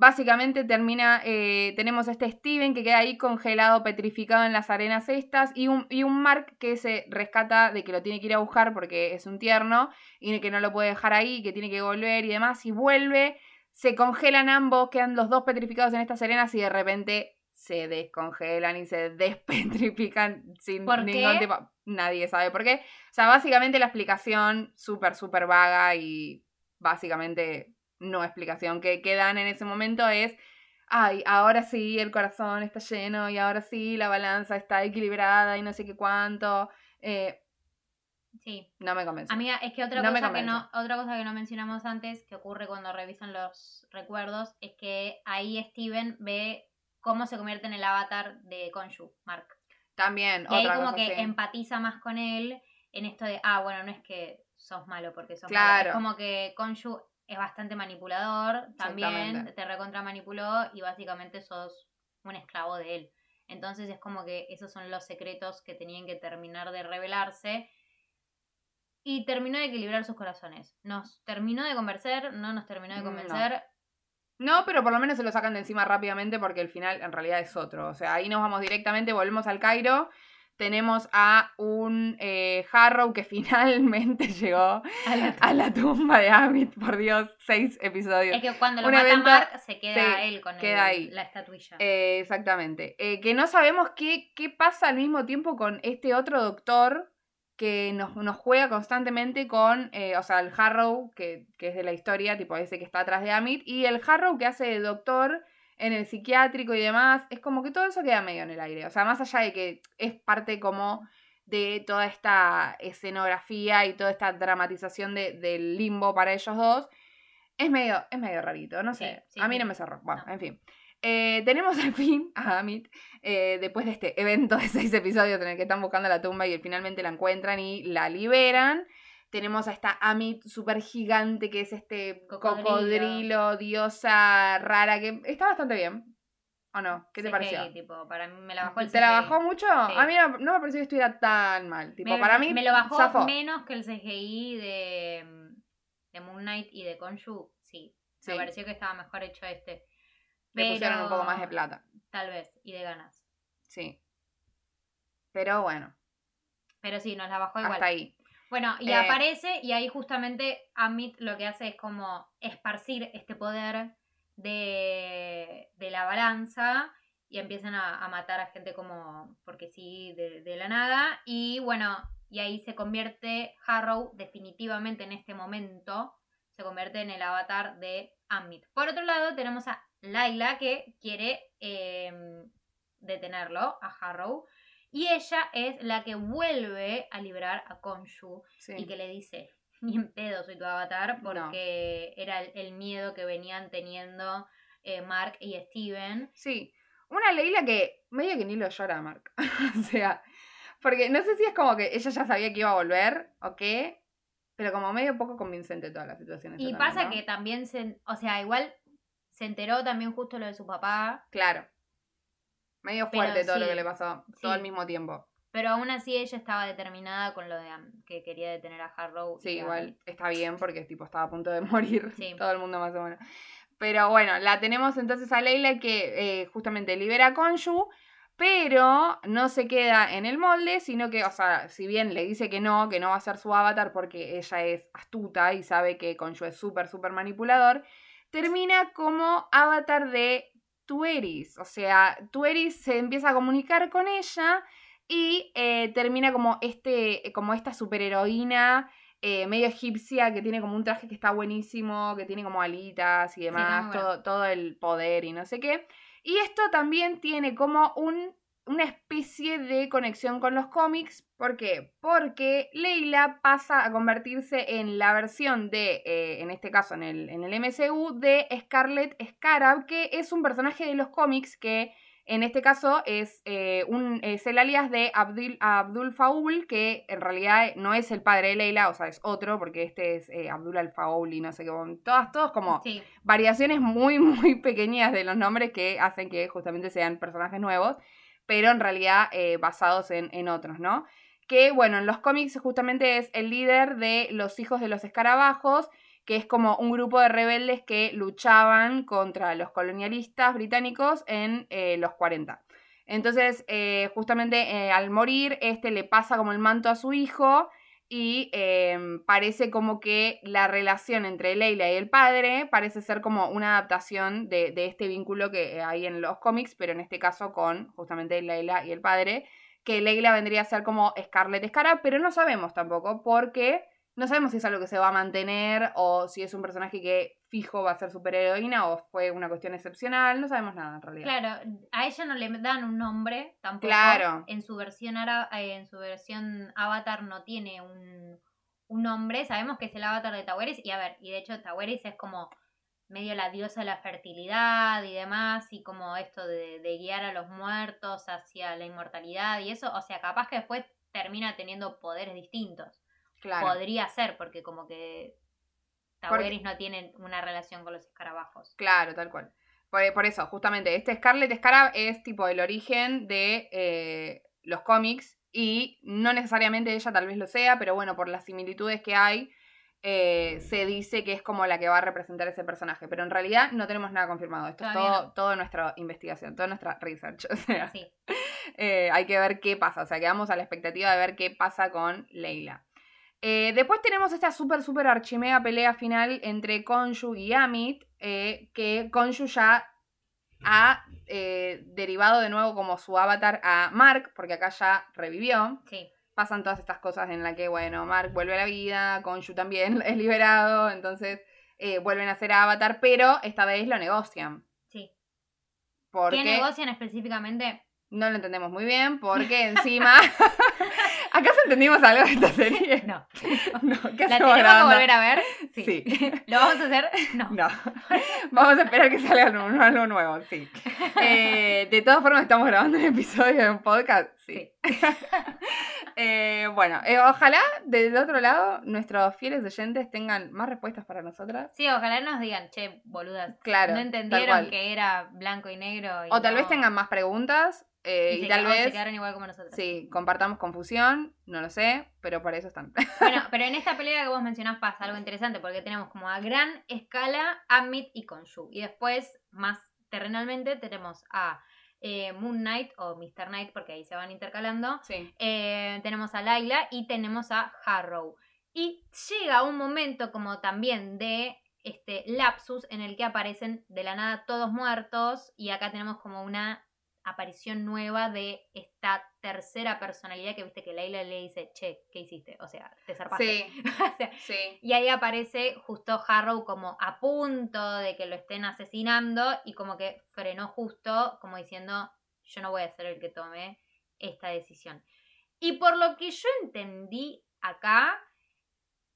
básicamente termina, eh, tenemos a este Steven que queda ahí congelado, petrificado en las arenas estas, y un, y un Mark que se rescata de que lo tiene que ir a buscar porque es un tierno, y que no lo puede dejar ahí, que tiene que volver y demás, y vuelve, se congelan ambos, quedan los dos petrificados en estas arenas y de repente se descongelan y se [laughs] despetrifican sin ningún tipo. Nadie sabe por qué. O sea, básicamente la explicación súper, súper vaga y básicamente no explicación que, que dan en ese momento es, ay, ahora sí el corazón está lleno y ahora sí la balanza está equilibrada y no sé qué cuánto. Eh, sí. No me convence. Amiga, es que otra, cosa que no, otra cosa que no mencionamos antes, que ocurre cuando revisan los recuerdos, es que ahí Steven ve cómo se convierte en el avatar de Konshu, Mark. También, y ahí como que empatiza más con él en esto de, ah, bueno, no es que sos malo porque sos claro. malo. Es como que Konshu es bastante manipulador, también te recontra manipuló y básicamente sos un esclavo de él. Entonces es como que esos son los secretos que tenían que terminar de revelarse. Y terminó de equilibrar sus corazones. Nos terminó de convencer, no nos terminó de convencer. No. no. pero por lo menos se lo sacan de encima rápidamente porque el final en realidad es otro. O sea, ahí nos vamos directamente, volvemos al Cairo tenemos a un eh, Harrow que [laughs] finalmente llegó a la, tumba de Amit, por Dios, seis episodios. Es que cuando lo mata Mark se queda él con la estatuilla. Eh, exactamente. Eh, que no sabemos qué, qué, pasa al mismo tiempo con este otro doctor que nos, nos juega constantemente con, o sea, el Harrow, que, que, es de la historia, tipo ese que está atrás de Amit, y el Harrow que hace de doctor en el psiquiátrico y demás, es como que todo eso queda medio en el aire. O sea, más allá de que es parte como de toda esta escenografía y toda esta dramatización de, del limbo para ellos dos. Es medio, es medio rarito, no sé. Sí, sí, a mí no me cerró. Bueno, No. en fin. Eh, tenemos al fin a Amit, eh, después de este evento de seis episodios en el que están buscando la tumba y finalmente la encuentran y la liberan. Tenemos a esta Amit super gigante que es este Cocodrilo. cocodrilo, diosa rara, que está bastante bien. ¿O no? ¿Qué te CGI, pareció? tipo, para mí me la bajó el ¿Te la bajó mucho? A mí no, no me pareció que estuviera tan mal. Tipo, Me, para mí, me lo bajó zafó. menos que el CGI de, de Moon Knight y de Konshu. Sí, Sí, me pareció que estaba mejor hecho este. le pusieron Pero- un poco más de plata. Tal vez, y de ganas. Sí. Pero bueno, Pero sí, nos la bajó igual. hasta ahí. Bueno, y Eh, aparece y ahí justamente Amit lo que hace es como esparcir este poder de, de la balanza y empiezan a, a matar a gente como porque sí, de, de la nada. Y bueno, y ahí se convierte Harrow definitivamente en este momento, se convierte en el avatar de Amit. Por otro lado, tenemos a Laila que quiere eh, detenerlo, a Harrow. Y ella es la que vuelve a liberar a Konshu Sí. y que le dice, ni en pedo soy tu avatar, porque era el, el miedo que venían teniendo eh, Mark y Steven. Sí, una Leila que medio que ni lo llora, Mark. [laughs] o sea, porque no sé si es como que ella ya sabía que iba a volver o qué, pero como medio poco convincente toda la situación. Y también, pasa ¿no? que también se, o sea, igual se enteró también justo lo de su papá, Claro. Medio Pero fuerte todo lo que le pasó, todo al mismo tiempo. pero aún así ella estaba determinada con lo de que quería detener a Harrow. Sí, igual está bien porque tipo estaba a punto de [laughs] morir Sí. todo el mundo más o menos. Pero bueno, la tenemos entonces a Leila que eh, justamente libera a Konshu, pero no se queda en el molde, sino que, o sea, si bien le dice que no, que no va a ser su avatar porque ella es astuta y sabe que Konshu es súper, súper manipulador, termina como avatar de Tueris. O sea, Tueris se empieza a comunicar con ella y eh, termina como, este, como esta superheroína eh, medio egipcia que tiene como un traje que está buenísimo, que tiene como alitas y demás, muy bueno. todo, todo el poder y no sé qué. Y esto también tiene como un, una especie de conexión con los cómics. ¿Por qué? Porque Leila pasa a convertirse en la versión de, eh, en este caso en el, en el MCU, de Scarlet Scarab, que es un personaje de los cómics que en este caso es, eh, un, es el alias de Abdul, Abdul Faul, que en realidad no es el padre de Leila, o sea, es otro, porque este es eh, Abdul al Faul y no sé qué. Todas, todos como Sí, variaciones muy, [laughs] muy pequeñas de los nombres que hacen que justamente sean personajes nuevos, pero en realidad eh, basados en, en otros, ¿no? Que bueno, en los cómics justamente es el líder de los hijos de los escarabajos, que es como un grupo de rebeldes que luchaban contra los colonialistas británicos en eh, los 40. Entonces, eh, justamente al morir, este le pasa como el manto a su hijo y eh, parece como que la relación entre Leila y el padre parece ser como una adaptación de, de este vínculo que hay en los cómics, pero en este caso con justamente Leila y el padre, que Leila vendría a ser como Scarlet Scarab, pero no sabemos tampoco porque no sabemos si es algo que se va a mantener o si es un personaje que fijo va a ser superheroína o fue una cuestión excepcional, no sabemos nada en realidad. claro, a ella no le dan un nombre tampoco. Claro. En su versión eh, en su versión Avatar no tiene un, un nombre. Sabemos que es el Avatar de Taweris. Y a ver, y de hecho Taweris es como medio la diosa de la fertilidad y demás, y como esto de, de guiar a los muertos hacia la inmortalidad y eso, o sea, capaz que después termina teniendo poderes distintos. Claro. Podría ser, porque como que Taweris no tiene una relación con los escarabajos. Claro, tal cual. Por, por eso, justamente, este Scarlet Scarab es tipo el origen de eh, los cómics y no necesariamente ella tal vez lo sea, pero bueno, por las similitudes que hay, eh, se dice que es como la que va a representar ese personaje. Pero en realidad no tenemos nada confirmado. Esto es todo, no. nuestra investigación, toda nuestra research. [laughs] O sea, Sí. eh, hay que ver qué pasa. O sea, quedamos a la expectativa de ver qué pasa con Leila. Eh, después tenemos esta súper, súper archimega pelea final entre Konshu y Amit, eh, que Konshu ya ha eh, derivado de nuevo como su avatar a Mark, porque acá ya revivió. Sí. Pasan todas estas cosas en las que, bueno, Mark vuelve a la vida, Konshu también [laughs] es liberado, entonces vuelven a ser avatar, pero esta vez lo negocian. Sí. Porque ¿Qué negocian específicamente? No lo entendemos muy bien, porque [laughs] encima [laughs] acá entendimos algo de esta serie? No. [laughs] No, ¿qué ¿La tenemos que volver a ver? Sí. Sí. ¿Lo vamos a hacer? No. No. Vamos a esperar que salga algo nuevo, sí. Eh, de todas formas, estamos grabando un episodio de un podcast. Sí. [laughs] Eh, bueno, eh, ojalá del otro lado nuestros fieles oyentes tengan más respuestas para nosotras. Sí, ojalá nos digan, che, boludas. Claro. no entendieron que era blanco y negro. y O tal no- vez tengan más preguntas eh, y tal quedaron- se vez quedaron igual como nosotros. sí, compartamos confusión, no lo sé, pero por eso están. [laughs] Bueno, pero en esta pelea que vos mencionás pasa algo interesante porque tenemos como a gran escala a Mid y Khonshu. Y después, más terrenalmente, tenemos a eh, Moon Knight o Mr. Knight porque ahí se van intercalando. Sí. Eh, tenemos a Layla y tenemos a Harrow. Y llega un momento como también de este lapsus en el que aparecen de la nada todos muertos y acá tenemos como una aparición nueva de esta tercera personalidad que viste que Layla le dice, che, ¿qué hiciste? O sea, te zarpaste. Sí, [laughs] O sea, sí. y ahí aparece justo Harrow como a punto de que lo estén asesinando y como que frenó justo, como diciendo, yo no voy a ser el que tome esta decisión. Y por lo que yo entendí acá,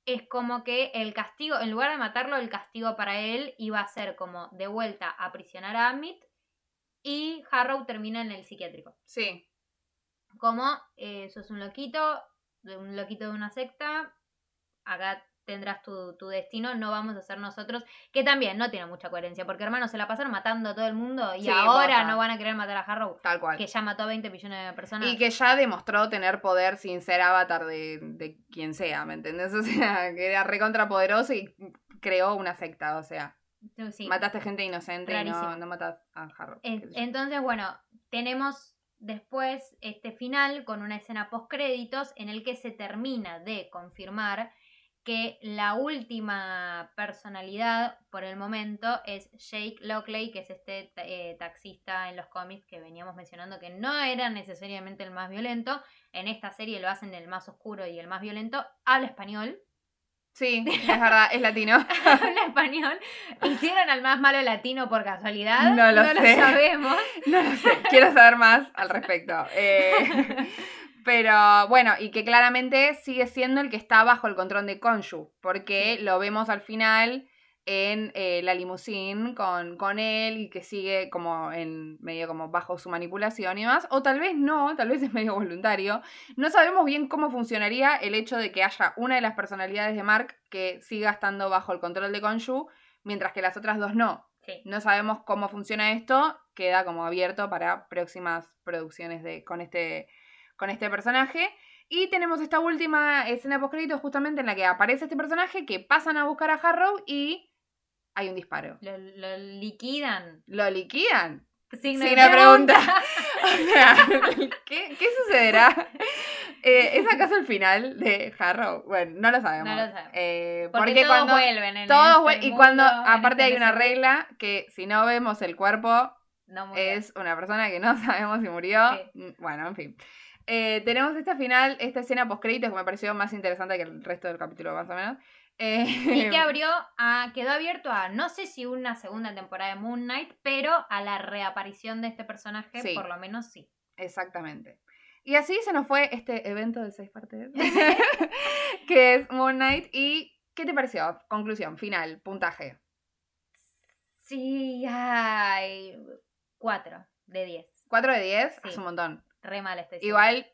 es como que el castigo, en lugar de matarlo, el castigo para él iba a ser como de vuelta a aprisionar a Amit y Harrow termina en el psiquiátrico Sí. como eh, sos un loquito, un loquito de una secta, acá tendrás tu, tu destino, no vamos a ser nosotros, que también no tiene mucha coherencia, porque hermano se la pasaron matando a todo el mundo y Sí, ahora no van a querer matar a Harrow, Tal cual. que ya mató a 20 millones de personas. Y que ya demostró tener poder sin ser avatar de, de quien sea, ¿me entendés? [laughs] O sea, que era recontrapoderoso y creó una secta, o sea, Sí. mataste gente inocente y Rarísimo. no, no matas a Harrow. En-. Entonces, bueno, tenemos después este final con una escena post créditos en el que se termina de confirmar que la última personalidad por el momento es Jake Lockley, que es este eh, taxista en los cómics que veníamos mencionando que no era necesariamente el más violento. En esta serie lo hacen el más oscuro y el más violento. Habla español. Sí, es verdad, es latino. [laughs] Habla español. Hicieron al más malo latino por casualidad. No lo sé. sabemos. [laughs] No lo sé, quiero saber más al respecto. Eh, [laughs] pero bueno, y que claramente sigue siendo el que está bajo el control de Konshu, porque lo vemos al final en eh, la limusín con, con él y que sigue como en medio como bajo su manipulación y demás, o tal vez no, tal vez es medio voluntario. No sabemos bien cómo funcionaría el hecho de que haya una de las personalidades de Mark que siga estando bajo el control de Konshu, mientras que las otras dos no. Sí. No sabemos cómo funciona esto, queda como abierto para próximas producciones de, con, este, con este personaje. Y tenemos esta última escena post justamente en la que aparece este personaje que pasan a buscar a Harrow y hay un disparo. Lo, lo liquidan. ¿Lo liquidan? De de pregunta. [laughs] [laughs] O sea, ¿qué, qué sucederá? [laughs] Eh, ¿Es acaso el final de Harrow? Bueno, no lo sabemos. No lo sabemos. Eh, Porque, porque todos cuando, vuelven. En todos este y cuando aparte este hay una regla que si no vemos el cuerpo No es una persona que no sabemos si murió. Sí. Mm, Bueno, en fin. Eh, tenemos esta final, esta escena post que me pareció más interesante que el resto del capítulo, más o menos. Eh, Y que abrió a, quedó abierto a, no sé si una segunda temporada de Moon Knight, pero a la reaparición de este personaje, Sí. por lo menos sí. Exactamente. Y así se nos fue este evento de seis partes, [laughs] [laughs] que es Moon Knight. ¿Y qué te pareció? Conclusión, final, puntaje. Sí, ay, cuatro de 10. 4 de 10 Sí. es un montón. Re mal este. Igual,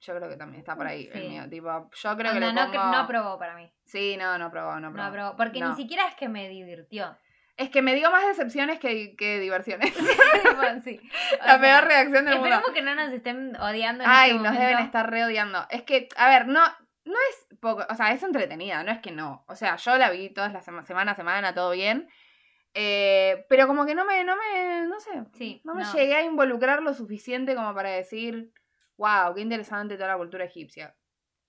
yo creo que también está por ahí el mío. Tipo, yo creo que Onda, le no, pongo... que- no aprobó para mí. Sí, no, no aprobó, no No aprobó. aprobó. Porque No. ni siquiera es que me divirtió. Es que me dio más decepciones que, que diversiones. [laughs] Sí. [laughs] O La sea, peor reacción del mundo. Esperemos que no nos estén odiando en Ay, este nos deben estar re odiando. Es que, a ver, no, no es poco, o sea, es entretenida, no es que no. O sea, yo la vi todas las sema- semana a semana, todo bien. Eh, pero como que no me, no me, no sé, Sí, no me no. llegué a involucrar lo suficiente como para decir, wow, qué interesante toda la cultura egipcia.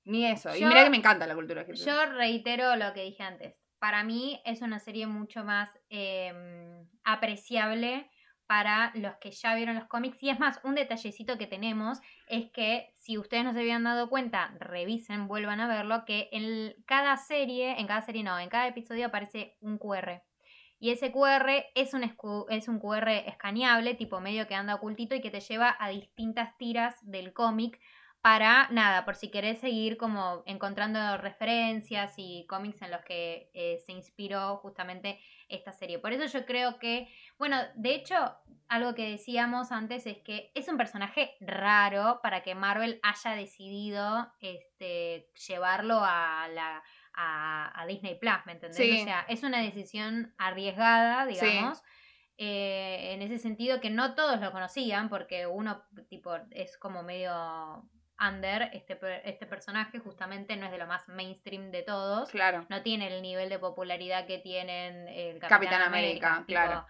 Ni eso. y Yo- mira que me encanta la cultura egipcia. Yo reitero lo que dije antes. Para mí es una serie mucho más eh, apreciable para los que ya vieron los cómics. Y es más, un detallecito que tenemos es que si ustedes no se habían dado cuenta, revisen, vuelvan a verlo, que en cada serie, en cada serie no, en cada episodio aparece un QR. Y ese QR es un, es un QR escaneable, tipo medio que anda ocultito y que te lleva a distintas tiras del cómic para nada, por si querés seguir como encontrando referencias y cómics en los que eh, se inspiró justamente esta serie. Por eso yo creo que, bueno, de hecho, algo que decíamos antes es que es un personaje raro para que Marvel haya decidido este, llevarlo a la a, Disney Plus, ¿me entendés? O sea, es una decisión arriesgada, digamos. Eh, en ese sentido que no todos lo conocían, porque uno tipo es como medio under, este, este personaje justamente no es de lo más mainstream de todos. Claro. No tiene el nivel de popularidad que tienen el Capitán, América, claro.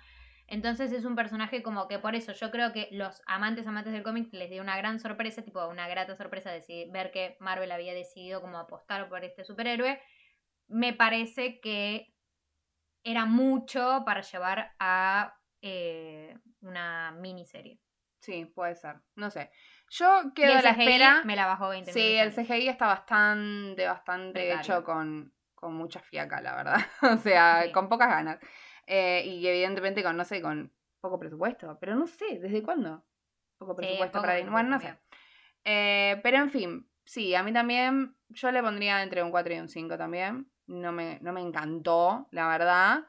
Entonces es un personaje como que por eso yo creo que los amantes amantes del cómic les dio una gran sorpresa, tipo una grata sorpresa de ver que Marvel había decidido como apostar por este superhéroe. Me parece que era mucho para llevar a eh, una miniserie. Sí, puede ser. No sé. Yo quedo a la espera. Me la bajó 20 Sí, el CGI está bastante, bastante hecho con, con mucha fiaca, la verdad. [laughs] o sea, con pocas ganas. Eh, y evidentemente con, no sé, con poco presupuesto. Pero no sé, ¿desde cuándo? Poco presupuesto para Bueno, no sé. Eh, pero en fin, sí, a mí también, yo le pondría entre un 4 y un 5 también. No me, no me encantó, la verdad.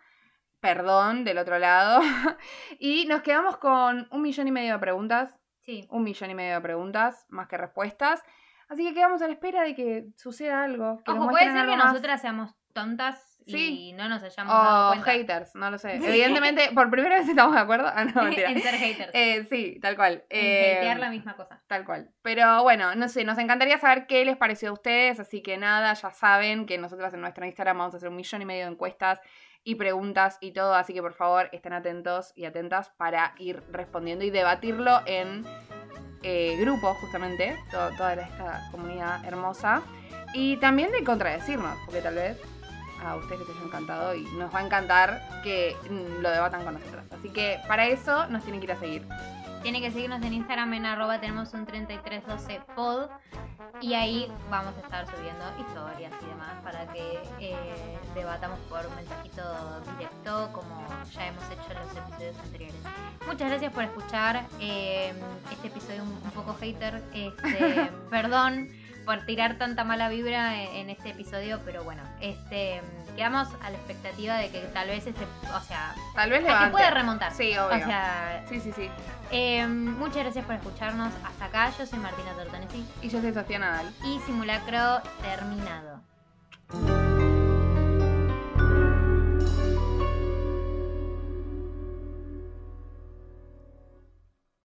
Perdón, del otro lado. [laughs] y nos quedamos con un millón y medio de preguntas. Sí. Un millón y medio de preguntas, más que respuestas. Así que quedamos a la espera de que suceda algo. Ojo, puede ser que nosotras seamos tontas y no nos hayamos dado cuenta. haters, no lo sé. Evidentemente, por primera vez estamos de acuerdo. Ah, no, [laughs] mentira. en ser haters. Eh, sí, tal cual. En eh, la misma cosa. Tal cual. Pero bueno, no sé, nos encantaría saber qué les pareció a ustedes. Así que nada, ya saben que nosotros en nuestro Instagram vamos a hacer un millón y medio de encuestas y preguntas y todo. Así que por favor estén atentos y atentas para ir respondiendo y debatirlo en eh, grupos, justamente. toda esta comunidad hermosa. Y también de contradecirnos, porque tal vez a ustedes les haya encantado y nos va a encantar que mm, lo debatan con nosotros. Así que para eso nos tienen que ir a seguir. Tienen que seguirnos en Instagram en arroba tenemos un 3312pod y ahí vamos a estar subiendo historias y demás para que eh, debatamos por un mensajito directo como ya hemos hecho en los episodios anteriores. Muchas gracias por escuchar eh, este episodio un, poco hater. Este, [laughs] perdón por tirar tanta mala vibra en, este episodio, pero bueno, este quedamos a la expectativa de que tal vez este, o sea, tal vez le puede remontar. Sí, obvio. O sea, sí, sí, sí. Em, muchas gracias por escucharnos hasta acá. Yo soy Martina Tortonesi. Y yo soy Sofía Nadal. Y Simulacro terminado.